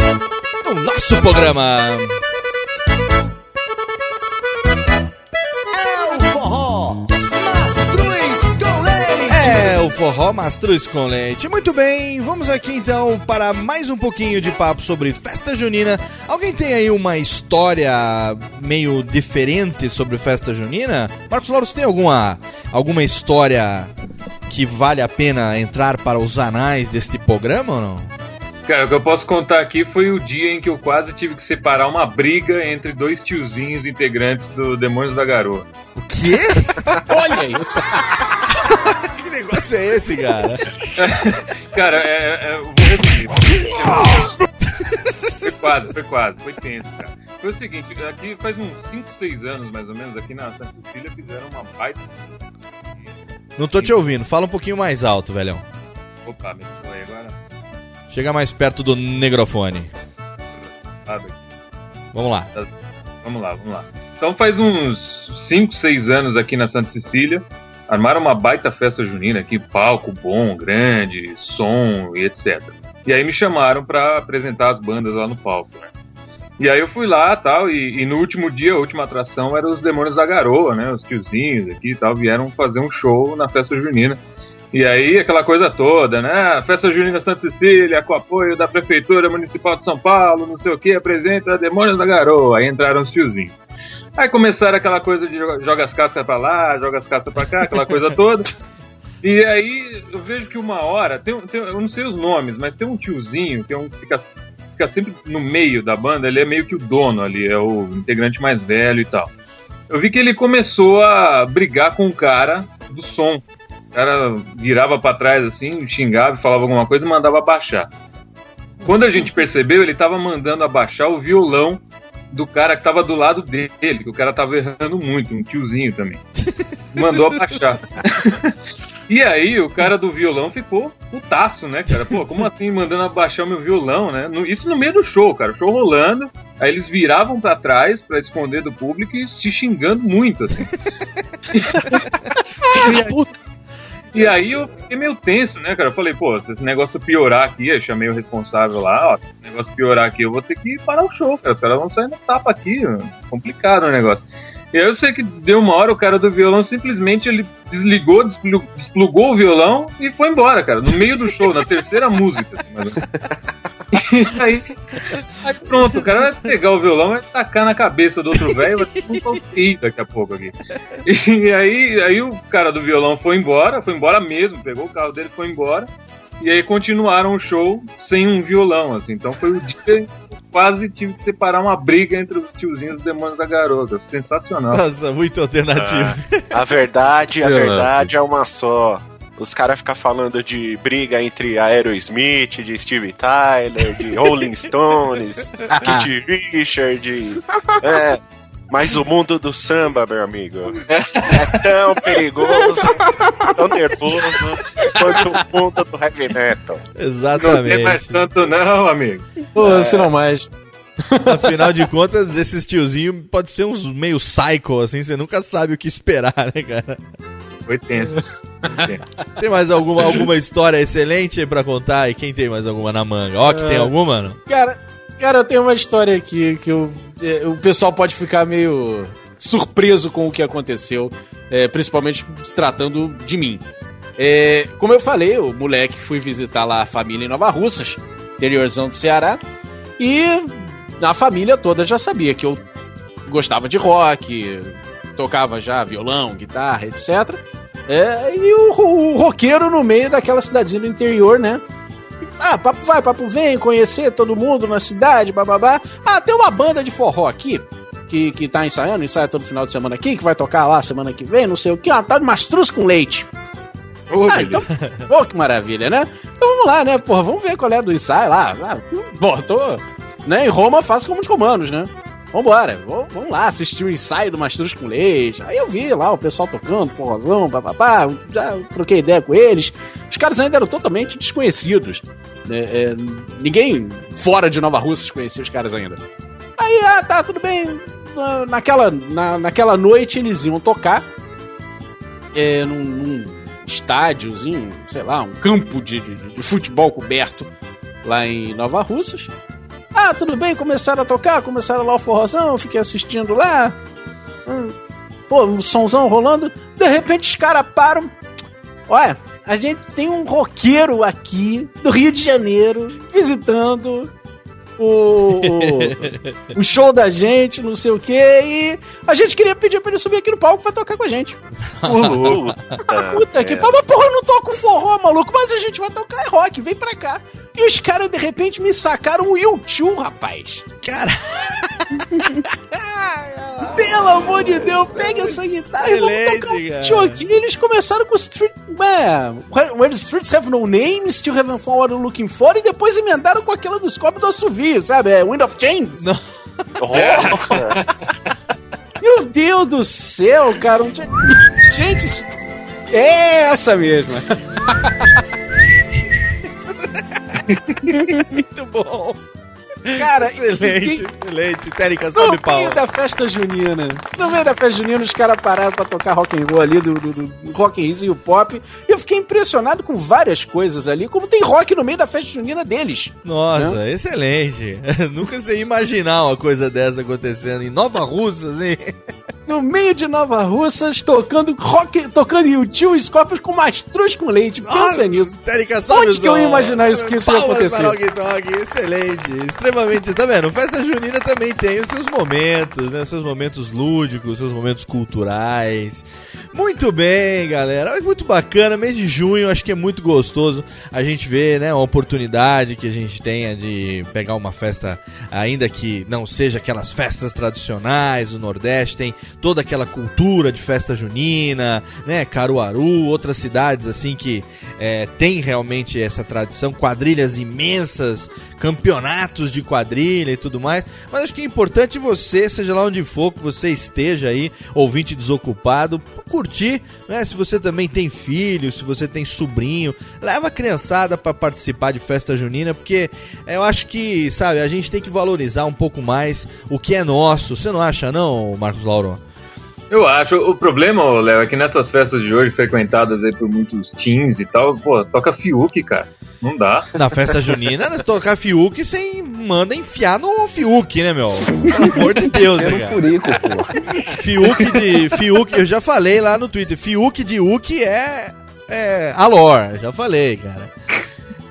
no nosso programa. É o forró, mastruz com leite. É, o forró mastruz com leite. Muito bem, vamos aqui então para mais um pouquinho de papo sobre festa junina. Alguém tem aí uma história meio diferente sobre festa junina? Marcos Lauro, você tem alguma, alguma história que vale a pena entrar para os anais deste programa ou não? Cara, o que eu posso contar aqui foi o dia em que eu quase tive que separar uma briga entre dois tiozinhos integrantes do Demônios da Garoa. O quê? Olha isso! que negócio é esse, cara? cara, é, é, eu vou resumir. foi quase, foi quase, foi tenso, cara. Foi o seguinte, aqui faz uns 5, 6 anos mais ou menos, aqui na Santa Cecília fizeram uma baita. Não tô te ouvindo, fala um pouquinho mais alto, velhão. Opa, me foi agora. Chega mais perto do negrofone. Vamos lá. Tá- Vamos lá, vamos lá. Então faz uns 5, 6 anos aqui na Santa Cecília, armaram uma baita festa junina aqui, palco bom, grande, som e etc. E aí me chamaram pra apresentar as bandas lá no palco, né? E aí eu fui lá tal, e, e no último dia, a última atração era os Demônios da Garoa, né? Os tiozinhos aqui e tal, vieram fazer um show na festa junina. E aí, aquela coisa toda, né? Festa Junina Santa Cecília, com apoio da Prefeitura Municipal de São Paulo, não sei o que, apresenta Demônios da Garoa. Aí entraram os tiozinhos. Aí começaram aquela coisa de joga- joga as cascas pra lá, joga as cascas pra cá, aquela coisa toda. E aí eu vejo que uma hora, tem, tem- eu não sei os nomes, mas tem um tiozinho é um que fica, fica sempre no meio da banda, ele é meio que o dono ali, é o integrante mais velho e tal. Eu vi que ele começou a brigar com o cara do som. O cara virava pra trás assim, xingava, falava alguma coisa e mandava abaixar. Quando a gente percebeu, ele tava mandando abaixar o violão do cara que tava do lado dele, que o cara tava errando muito, um tiozinho também. Mandou abaixar. E aí o cara do violão ficou putaço, né, cara? Pô, como assim mandando abaixar o meu violão, né? No- isso no meio do show, cara. O show rolando. Aí eles viravam pra trás pra esconder do público e se xingando muito, assim. E aí eu fiquei meio tenso, né, cara? Eu falei, pô, se esse negócio piorar aqui, eu chamei o responsável lá, ó, se esse negócio piorar aqui, eu vou ter que parar o show, cara. Os caras vão sair no tapa aqui, ó. complicado o negócio. Eu sei que deu uma hora, o cara do violão simplesmente ele desligou, desplu- desplugou o violão e foi embora, cara, no meio do show, na terceira música. Assim. E aí, aí pronto, o cara vai pegar o violão e tacar na cabeça do outro velho, vai ter um palpite daqui a pouco aqui. E aí, aí o cara do violão foi embora, foi embora mesmo, pegou o carro dele foi embora. E aí continuaram o show sem um violão, assim. Então foi o dia que eu quase tive que separar uma briga entre os tiozinhos dos demônios da garota. Sensacional. Nossa, muito alternativo. A verdade, a verdade é uma só. Os caras ficam falando de briga entre Aerosmith, de Steve Tyler, de Rolling Stones, Kid Richard. É, mas o mundo do samba, meu amigo, é tão perigoso, tão nervoso quanto o mundo do heavy metal. Exatamente. Não tem mais tanto não, amigo. Pô, se não mais. Afinal de contas, desses tiozinhos pode ser uns meio psycho, assim, você nunca sabe o que esperar, né, cara? Foi tenso. Tem mais alguma, alguma história excelente aí pra contar? E quem tem mais alguma na manga? Ó, que tem É. alguma, mano? Cara, cara, eu tenho uma história aqui que eu- é, o pessoal pode ficar meio surpreso com o que aconteceu, é, principalmente se tratando de mim. É, como eu falei, o moleque fui visitar lá a família em Nova Russas, interiorzão do Ceará, e a família toda já sabia que eu gostava de rock, tocava já violão, guitarra, etc. É, e o, o roqueiro no meio daquela cidadezinha do interior, né? Ah, papo vai, papo vem, conhecer todo mundo na cidade, bababá. Ah, tem uma banda de forró aqui, que, que tá ensaiando, ensaia todo final de semana aqui, que vai tocar lá semana que vem, não sei o que, uma tal de mastruz com leite. ah, então, pô, que maravilha, né? Então vamos lá, né, porra, vamos ver qual é do ensaio lá. Ah, pô, tô, né, em Roma faço como os romanos, né? Vambora, vamos lá assistir o ensaio do Mastruz com Leite. Aí eu vi lá o pessoal tocando, forrozão, papapá, já troquei ideia com eles. Os caras ainda eram totalmente desconhecidos. né, é, ninguém fora de Nova Russas conhecia os caras ainda. Aí, ah, tá, tudo bem. Na- Naquela, na, naquela noite eles iam tocar. é, num, num estádiozinho, sei lá, um campo de, de- de futebol coberto lá em Nova Russas. Ah, tudo bem, começaram a tocar, começaram lá o forrozão, fiquei assistindo lá. Hum, Pô, um somzão rolando. De repente os caras param. Olha, a gente tem um roqueiro aqui do Rio de Janeiro visitando o, o, o show da gente, não sei o quê, e a gente queria pedir pra ele subir aqui no palco pra tocar com a gente. Puta que pariu, mas porra, eu não toco forró, maluco, mas a gente vai tocar rock, vem pra cá. E os caras, de repente, me sacaram o YouTube, rapaz. Cara. Pelo amor de Deus, pega essa guitarra e vamos tocar um. E eles começaram com Street. É, Where the Streets Have No Name, Still Haven't Found What You're Looking For, e depois emendaram com aquela do Scope do Assovio, sabe? É Wind of Change. Meu Deus do céu, cara. um dia- Gente, isso- é essa mesma. Muito bom. Cara, excelente, fiquei- excelente. Térica, No sobe meio pau. da festa junina. No meio da festa junina, os caras pararam pra tocar rock and roll ali, do, do, do rock and roll e o pop. E eu fiquei impressionado com várias coisas ali, como tem rock no meio da festa junina deles. Nossa, Né? excelente. Nunca sei imaginar uma coisa dessa acontecendo em Nova Russas, hein? No meio de Nova Russas, tocando rock, tocando YouTube e Scorpions com mastruz com leite. Pensa nisso. Térica, sobe Onde o que eu ia imaginar isso que isso ia acontecer? para o Talk, excelente. Extremamente. Tá vendo? Festa junina também tem os seus momentos, né? Os seus momentos lúdicos, os seus momentos culturais. Muito bem, galera. Muito bacana. Mês de junho, acho que é muito gostoso a gente ver, né? Uma oportunidade que a gente tenha de pegar uma festa, ainda que não seja aquelas festas tradicionais do Nordeste, tem toda aquela cultura de festa junina, né? Caruaru, outras cidades assim que é, tem realmente essa tradição, quadrilhas imensas, campeonatos de quadrilha e tudo mais. Mas acho que é importante você, seja lá onde for que você esteja aí, ouvinte desocupado, curtir, né? Se você também tem filho, se você tem sobrinho, leva a criançada para participar de festa junina, porque eu acho que, sabe, a gente tem que valorizar um pouco mais o que é nosso. Você não acha não, Marcos Lauro? Eu acho. O problema, Léo, é que nessas festas de hoje, frequentadas aí por muitos teens e tal, pô, toca Fiuk, cara. Não dá. Na festa junina, nós tocar Fiuk, você manda enfiar no Fiuk, né, meu? Pelo amor de Deus, né, cara? furico, pô. Fiuk de. Fiuk, eu já falei lá no Twitter. Fiuk de Uki é. É. Alor, já falei, cara.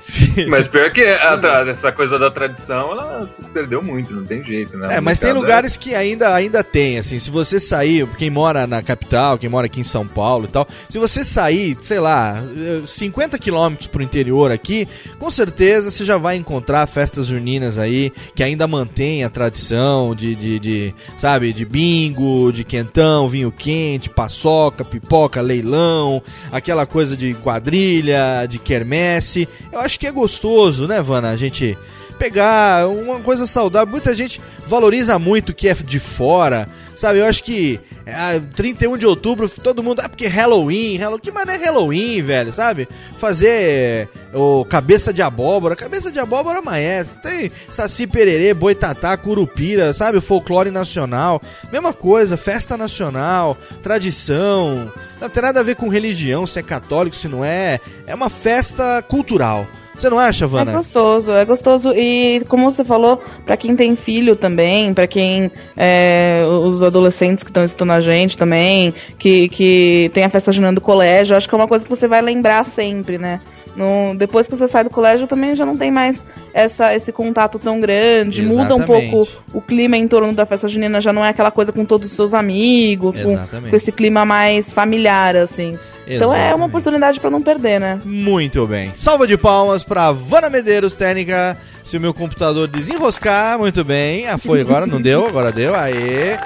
Mas pior que a essa coisa da tradição, ela se perdeu muito, não tem jeito, né? É, mas tem Cada- lugares que ainda, ainda tem, assim, se você sair, quem mora na capital, quem mora aqui em São Paulo e tal, se você sair, sei lá, eh, 50 quilômetros pro interior aqui, com certeza você já vai encontrar festas juninas aí, que ainda mantém a tradição de, de, de, sabe, de bingo, de quentão, vinho quente, paçoca, pipoca, leilão, aquela coisa de quadrilha, de quermesse. Eu acho que é gostoso, né, Vana, a gente pegar uma coisa saudável. Muita gente valoriza muito o que é de fora, sabe? Eu acho que ah, 31 de outubro todo mundo. Ah, porque Halloween, Halloween. Que mané Halloween, velho, sabe? Fazer o cabeça de abóbora. Cabeça de abóbora maestra. Tem saci pererê, boitatá, curupira, sabe? Folclore nacional. Mesma coisa, festa nacional, tradição. Não tem nada a ver com religião, se é católico, se não é. É uma festa cultural. Você não acha, É Vana? gostoso, é gostoso. E como você falou, pra quem tem filho também, pra quem. é, os adolescentes que estão estudando a gente também, que, que tem a festa junina do colégio, acho que é uma coisa que você vai lembrar sempre, né? No, depois que você sai do colégio também já não tem mais essa, esse contato tão grande, muda um Exatamente. pouco o clima em torno da festa junina, já não é aquela coisa com todos os seus amigos, com, Exatamente. com esse clima mais familiar, assim. Então é Exatamente. uma oportunidade pra não perder, né? Muito bem. Salva de palmas pra Vana Medeiros, técnica. Se o meu computador desenroscar, muito bem. Ah, foi agora, não deu, agora deu. Aê.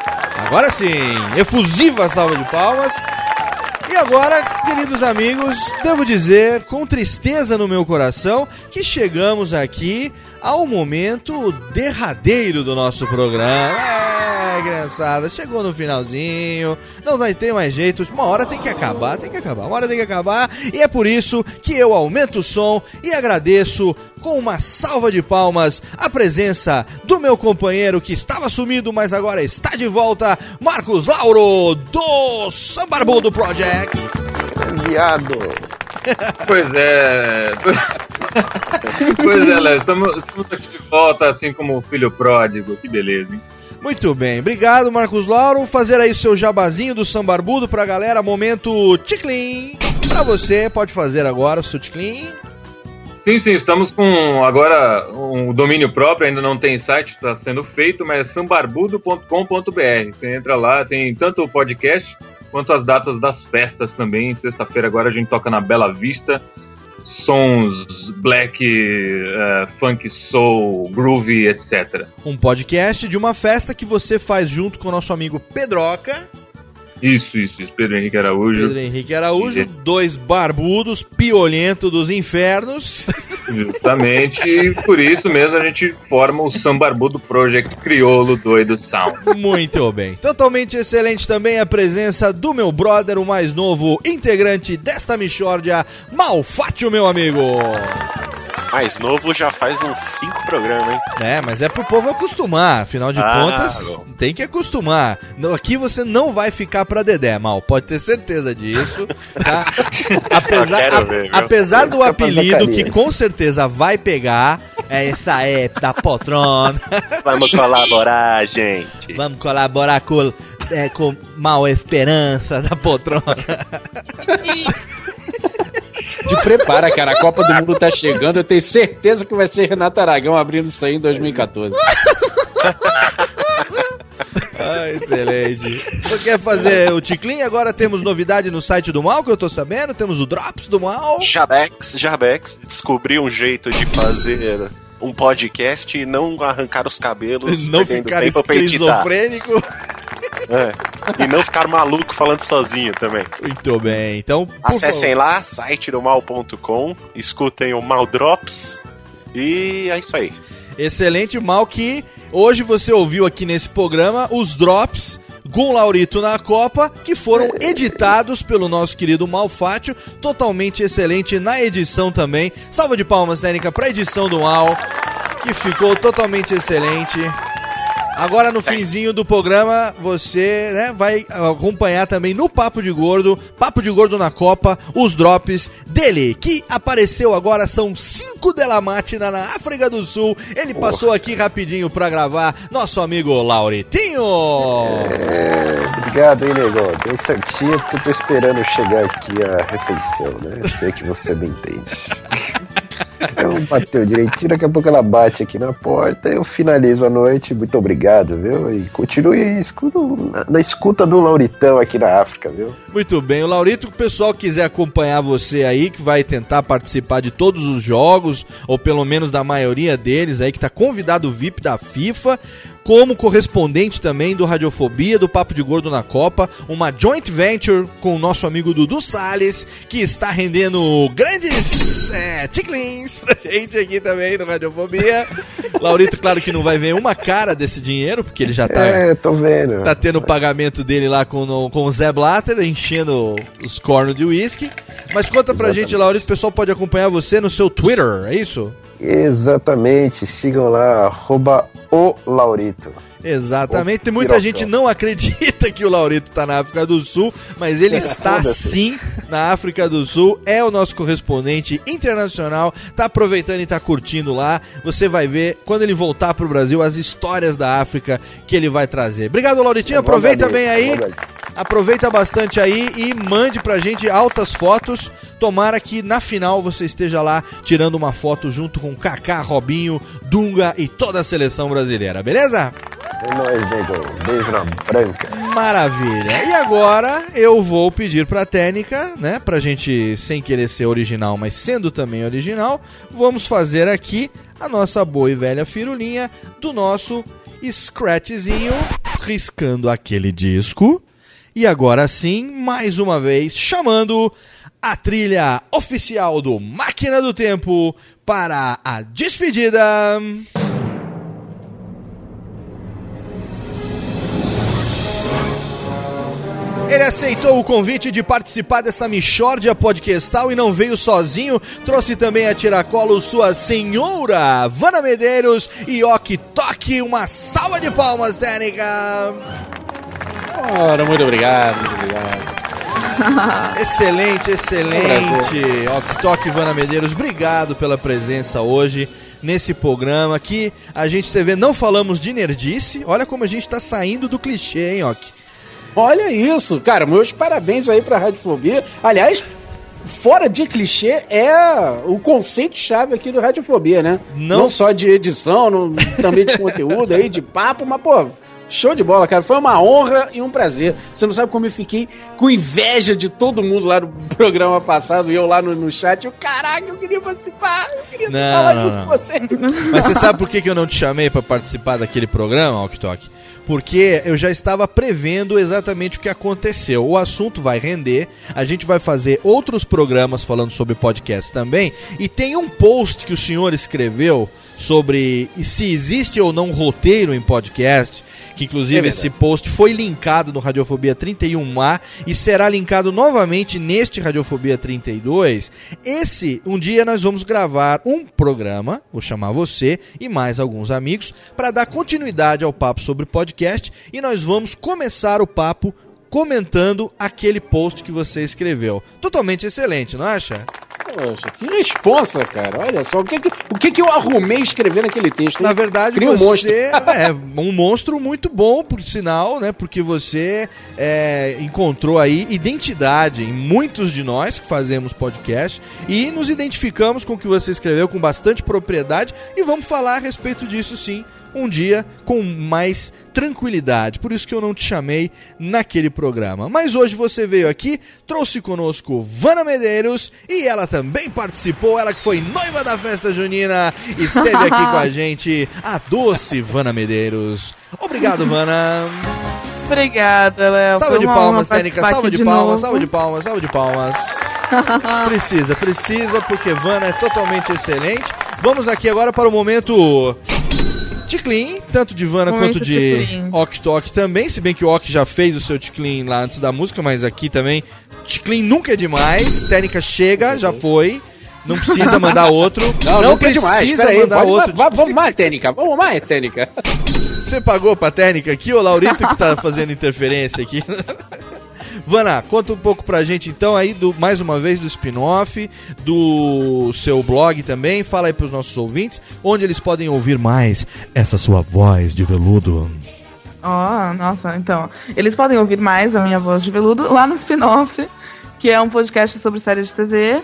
Agora sim. Efusiva salva de palmas. E agora, queridos amigos, devo dizer, com tristeza no meu coração, que chegamos aqui ao momento derradeiro do nosso programa. É, criançada, chegou no finalzinho, não vai ter mais jeito, uma hora tem que acabar, tem que acabar, uma hora tem que acabar, e é por isso que eu aumento o som e agradeço com uma salva de palmas a presença do meu companheiro que estava sumido, mas agora está de volta, Marcos Lauro, do Sambarbudo Project. viado. Pois é. pois é, Léo, estamos, estamos aqui de volta, assim como o filho pródigo. Que beleza, hein? Muito bem, obrigado Marcos Lauro. Fazer aí seu jabazinho do sambarbudo pra galera, momento ticlin. Pra você, pode fazer agora o seu ticlin. Sim, sim, estamos com agora um domínio próprio, ainda não tem site, está sendo feito, mas é sambarbudo.com.br. Você entra lá, tem tanto o podcast quanto as datas das festas também. Sexta-feira agora a gente toca na Bela Vista. Sons black, eh, funk, soul, groovy, etc. Um podcast de uma festa que você faz junto com o nosso amigo Pedroca. Isso, isso, isso. Pedro Henrique Araújo. Pedro Henrique Araújo, dois barbudos, piolento dos infernos. Justamente, e por isso mesmo a gente forma o Sambarbudo Project Criolo Doido Sound. Muito bem. Totalmente excelente também a presença do meu brother, o mais novo integrante desta Michórdia, Malfátio, meu amigo. Mais novo já faz uns cinco programas, hein? É, mas é pro povo acostumar, afinal de Ah, contas, bom. tem que acostumar. Aqui você não vai ficar pra Dedé, Mal, pode ter certeza disso, tá? Apesar, quero a- ver, apesar do pra apelido que com certeza vai pegar, é essa é da Potrona. Vamos colaborar, gente. Vamos colaborar com, é, com Mal Esperança da Poltrona. Te prepara, cara. A Copa do Mundo tá chegando. Eu tenho certeza que vai ser Renato Aragão abrindo isso aí em 2014. Ah, excelente. Você quer fazer o Ticlin? Agora temos novidade no site do Mal, que eu tô sabendo. Temos o Drops do Mal. Jabex, Jabex descobriu um jeito de fazer um podcast e não arrancar os cabelos, Não ficar esquizofrênico. É. E não ficar maluco falando sozinho também. Muito bem, então. Acessem favor. lá, site do mal.com, escutem o Mal Drops e é isso aí. Excelente, Mal, que hoje você ouviu aqui nesse programa os Drops com o Laurito na Copa, que foram editados pelo nosso querido Malfátio, totalmente excelente na edição também. Salva de palmas, técnica, pra edição do Mal, que ficou totalmente excelente. Agora no finzinho do programa, você né, vai acompanhar também no Papo de Gordo, Papo de Gordo na Copa, os drops dele, que apareceu agora, são cinco Delamatina na África do Sul. Ele passou aqui rapidinho pra gravar, nosso amigo Lauritinho. É, obrigado, hein, nego. Deu certinho porque eu tô esperando chegar aqui a refeição, né? Eu sei que você me entende. Então bateu direitinho, daqui a pouco ela bate aqui na porta, eu finalizo a noite, muito obrigado, viu? E continue na, na escuta do Lauritão aqui na África, viu? Muito bem, o Laurito, o pessoal quiser acompanhar você aí, que vai tentar participar de todos os jogos, ou pelo menos da maioria deles aí, que tá convidado VIP da FIFA, como correspondente também do Radiofobia, do Papo de Gordo na Copa, uma joint venture com o nosso amigo Dudu Salles, que está rendendo grandes é, ticlins pra gente aqui também no Radiofobia. Laurito, claro que não vai ver uma cara desse dinheiro, porque ele já tá... É, tô vendo. Tá tendo o pagamento dele lá com, o- com o Zé Blatter, enchendo os cornos de uísque. Mas conta pra gente, Laurito, o pessoal pode acompanhar você no seu Twitter, é isso? Exatamente, sigam lá, arroba o Laurito. Exatamente. Tem muita gente não acredita que o Laurito tá na África do Sul, mas ele está Foda-se. sim na África do Sul, é o nosso correspondente internacional, tá aproveitando e tá curtindo lá. Você vai ver quando ele voltar pro Brasil as histórias da África que ele vai trazer. Obrigado, Lauritinho. É Aproveita bem aí. modalista. Aproveita bastante aí e mande pra gente altas fotos. Tomara que na final você esteja lá tirando uma foto junto com Kaká, Robinho, Dunga e toda a seleção brasileira, beleza? É nóis, nego. Beijo na branca. Maravilha. E agora eu vou pedir pra técnica, né, pra gente sem querer ser original, mas sendo também original, vamos fazer aqui a nossa boa e velha firulinha do nosso scratchzinho riscando aquele disco. E agora sim, mais uma vez, chamando a trilha oficial do Máquina do Tempo para a despedida. Ele aceitou o convite de participar dessa Michórdia podcastal e não veio sozinho. Trouxe também a tiracolo sua senhora, Vana Medeiros e Ok Toque. Uma salva de palmas, técnica! Ora, muito obrigado, muito obrigado. Excelente, excelente. Ok Tok Ivana Medeiros, obrigado pela presença hoje nesse programa que a gente, você vê, não falamos de nerdice. Olha como a gente tá saindo do clichê, hein, Ok? Olha isso, cara, meus parabéns aí pra Radiofobia. Aliás, fora de clichê, é o conceito-chave aqui do Radiofobia, né? Não- Não, só de edição, não- também de conteúdo aí, de papo, mas, pô, show de bola, cara. Foi uma honra e um prazer. Você não sabe como eu fiquei com inveja de todo mundo lá no programa passado e eu lá no, no chat. Eu, caraca, eu queria participar, eu queria Não, falar não, junto com você. Mas você sabe por que, eu não te chamei pra participar daquele programa, Ok Tok? Porque eu já estava prevendo exatamente o que aconteceu. O assunto vai render, a gente vai fazer outros programas falando sobre podcast também. E tem um post que o senhor escreveu sobre se existe ou não roteiro em podcast. Que É inclusive verdade. esse post foi linkado no Radiofobia 31A e será linkado novamente neste Radiofobia 32. Esse, um dia nós vamos gravar um programa, vou chamar você e mais alguns amigos, para dar continuidade ao papo sobre podcast e nós vamos começar o papo comentando aquele post que você escreveu. Totalmente excelente, não acha? Poxa, que responsa, cara. Olha só, o que, que- o que, que eu arrumei escrevendo aquele texto? hein? Na verdade, Cria um monstro. é um monstro muito bom, por sinal, né? Porque você é, encontrou aí identidade em muitos de nós que fazemos podcast e nos identificamos com o que você escreveu com bastante propriedade e vamos falar a respeito disso sim. Um dia com mais tranquilidade. Por isso que eu não te chamei naquele programa. Mas hoje você veio aqui, trouxe conosco Vana Medeiros e ela também participou. Ela que foi noiva da festa junina, esteve aqui com a gente, a doce Vana Medeiros. Obrigado, Vana. Obrigada, Léo. Salva de palmas, honra técnica. participar Salva aqui de palmas, salva de palmas, salva de palmas. Precisa, precisa, porque Vana é totalmente excelente. Vamos aqui agora para o momento. Ticlin, tanto de Vana Momento quanto de. Ok Tok também, se bem que o Ok já fez o seu Ticlin lá antes da música, mas aqui também Ticlin nunca é demais. Técnica chega, já foi. Não precisa mandar outro. Não, não nunca é precisa demais. Pera aí, mandar pode- outro. va- vamos mais, técnica. Vamos mais, técnica. Você pagou pra técnica aqui, ô Laurito que tá fazendo interferência aqui. Vana, conta um pouco pra gente então aí, do, mais uma vez, do spin-off, do seu blog também. Fala aí pros nossos ouvintes, onde eles podem ouvir mais essa sua voz de veludo. Ó, nossa, então. Eles podem ouvir mais a minha voz de veludo lá no spin-off, que é um podcast sobre séries de TV,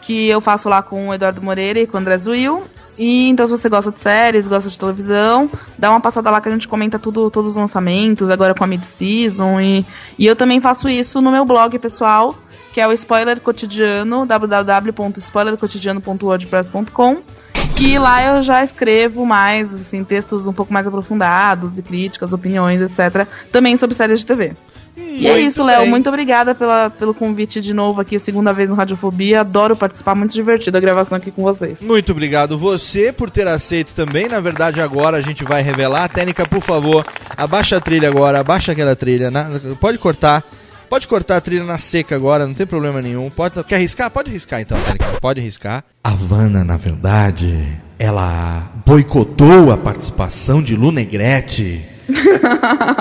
que eu faço lá com o Eduardo Moreira e com o André Zuil. E então, se você gosta de séries, gosta de televisão, dá uma passada lá que a gente comenta tudo, todos os lançamentos, agora com a mid-season. E, e eu também faço isso no meu blog pessoal, que é o Spoiler Cotidiano, www.spoilercotidiano.wordpress.com. Que lá eu já escrevo mais, assim, textos um pouco mais aprofundados, de críticas, opiniões, etc. Também sobre séries de TV. E é Muito isso, Léo. Muito obrigada pela, pelo convite de novo aqui, a segunda vez no Radiofobia. Adoro participar, muito divertido a gravação aqui com vocês. Muito obrigado você por ter aceito também. Na verdade, agora a gente vai revelar. Técnica, por favor, abaixa a trilha agora, abaixa aquela trilha. na- pode cortar. Pode cortar a trilha na seca agora, não tem problema nenhum. Pode, quer arriscar? Pode arriscar então, Técnica. Pode arriscar. A Havana, na verdade, ela boicotou a participação de Lu Negrete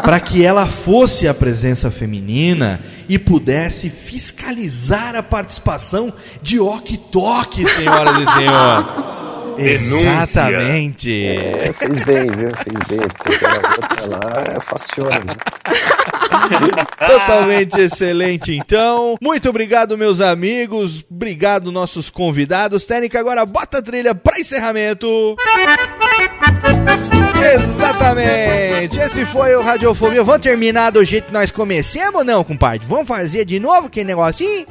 para que ela fosse a presença feminina e pudesse fiscalizar a participação de Ok Tok, senhoras e senhores. Denúncia. Exatamente. É, fez bem, viu? Fez bem, porque outra lá é faciona. né? Totalmente excelente, então. Muito obrigado, meus amigos. Obrigado, nossos convidados. Técnica, agora bota a trilha para encerramento. Exatamente! Esse foi o Radiofobia. Vamos terminar do jeito que nós começamos não, compadre? Vamos fazer de novo aquele negocinho?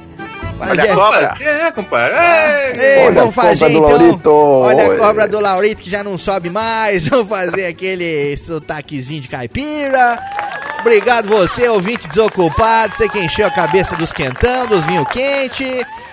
Fazer. Olha a cobra. É, compadre. Ei. Ei, Olha vamos fazer então. Olha a Oi. cobra do Laurito que já não sobe mais. Vamos fazer aquele sotaquezinho de caipira. Obrigado você, ouvinte desocupado, você que encheu a cabeça dos quentão, dos vinho quente.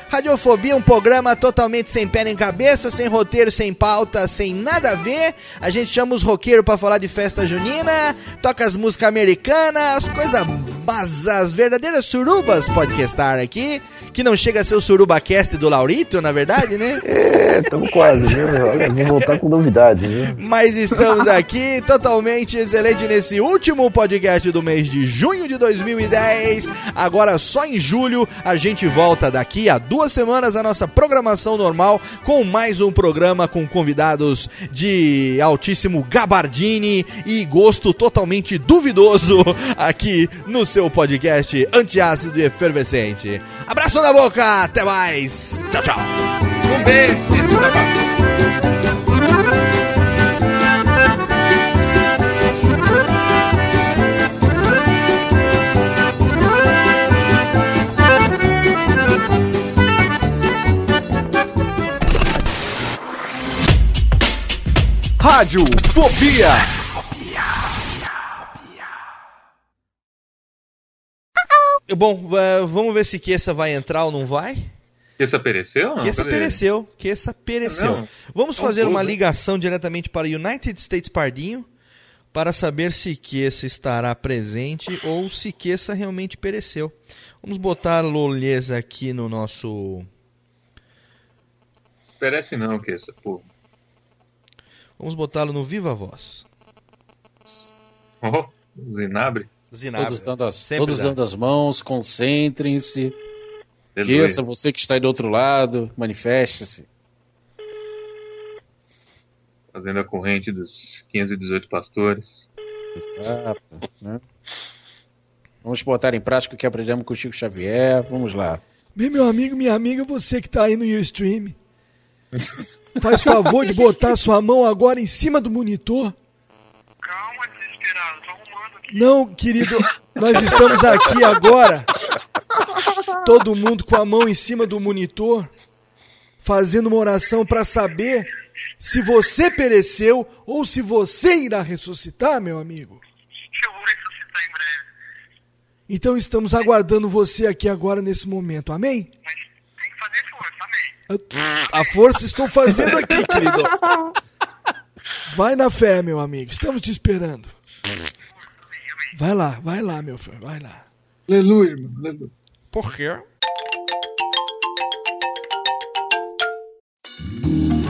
Radiofobia, um programa totalmente sem pé nem cabeça, sem roteiro, sem pauta, sem nada a ver. A gente chama os roqueiros pra falar de festa junina, toca as músicas americanas, coisa Mas as verdadeiras surubas podcastar aqui, que não chega a ser o surubacast do Laurito, na verdade, né? É, estamos quase, viu? Olha, vou voltar com novidades, viu? Mas estamos aqui totalmente excelente nesse último podcast do mês de junho de 2010. Agora só em julho a gente volta daqui a duas semanas a nossa programação normal com mais um programa com convidados de altíssimo gabardine e gosto totalmente duvidoso aqui no seu podcast antiácido e efervescente. Abraço na boca, até mais. Tchau, tchau. Um beijo. Rádio Fobia. Bom, eh, vamos ver se Kessa vai entrar ou não vai. Kessa pereceu? Não, Kessa pereceu. Kessa pereceu. Não. Vamos Então, fazer uma ligação diretamente para o United States Pardinho para saber se Kessa estará presente ou se Kessa realmente pereceu. Vamos botar Lolhesa aqui no nosso. Perece não, Kessa, pô. Vamos botá-lo no Viva Voz. Oh, Zinabre. Zinabre. Todos dando as, Sempre todos dando as mãos, concentrem-se. Aqueça, você que está aí do outro lado, manifeste-se. Fazendo a corrente dos 518 pastores. Exato. Né? Vamos botar em prática o que aprendemos com o Chico Xavier. Vamos lá. Bem, meu amigo, minha amiga, você que tá aí no Ustream, faz favor de botar sua mão agora em cima do monitor. Calma, desesperado, tô arrumando aqui. Não, querido, nós estamos aqui agora, todo mundo com a mão em cima do monitor, fazendo uma oração para saber se você pereceu ou se você irá ressuscitar, meu amigo. Então estamos aguardando você aqui agora nesse momento, amém? A força estou fazendo aqui, querido. Vai na fé, meu amigo. Estamos te esperando. Vai lá, vai lá, meu filho, vai lá. Aleluia, irmão. Aleluia. Por quê?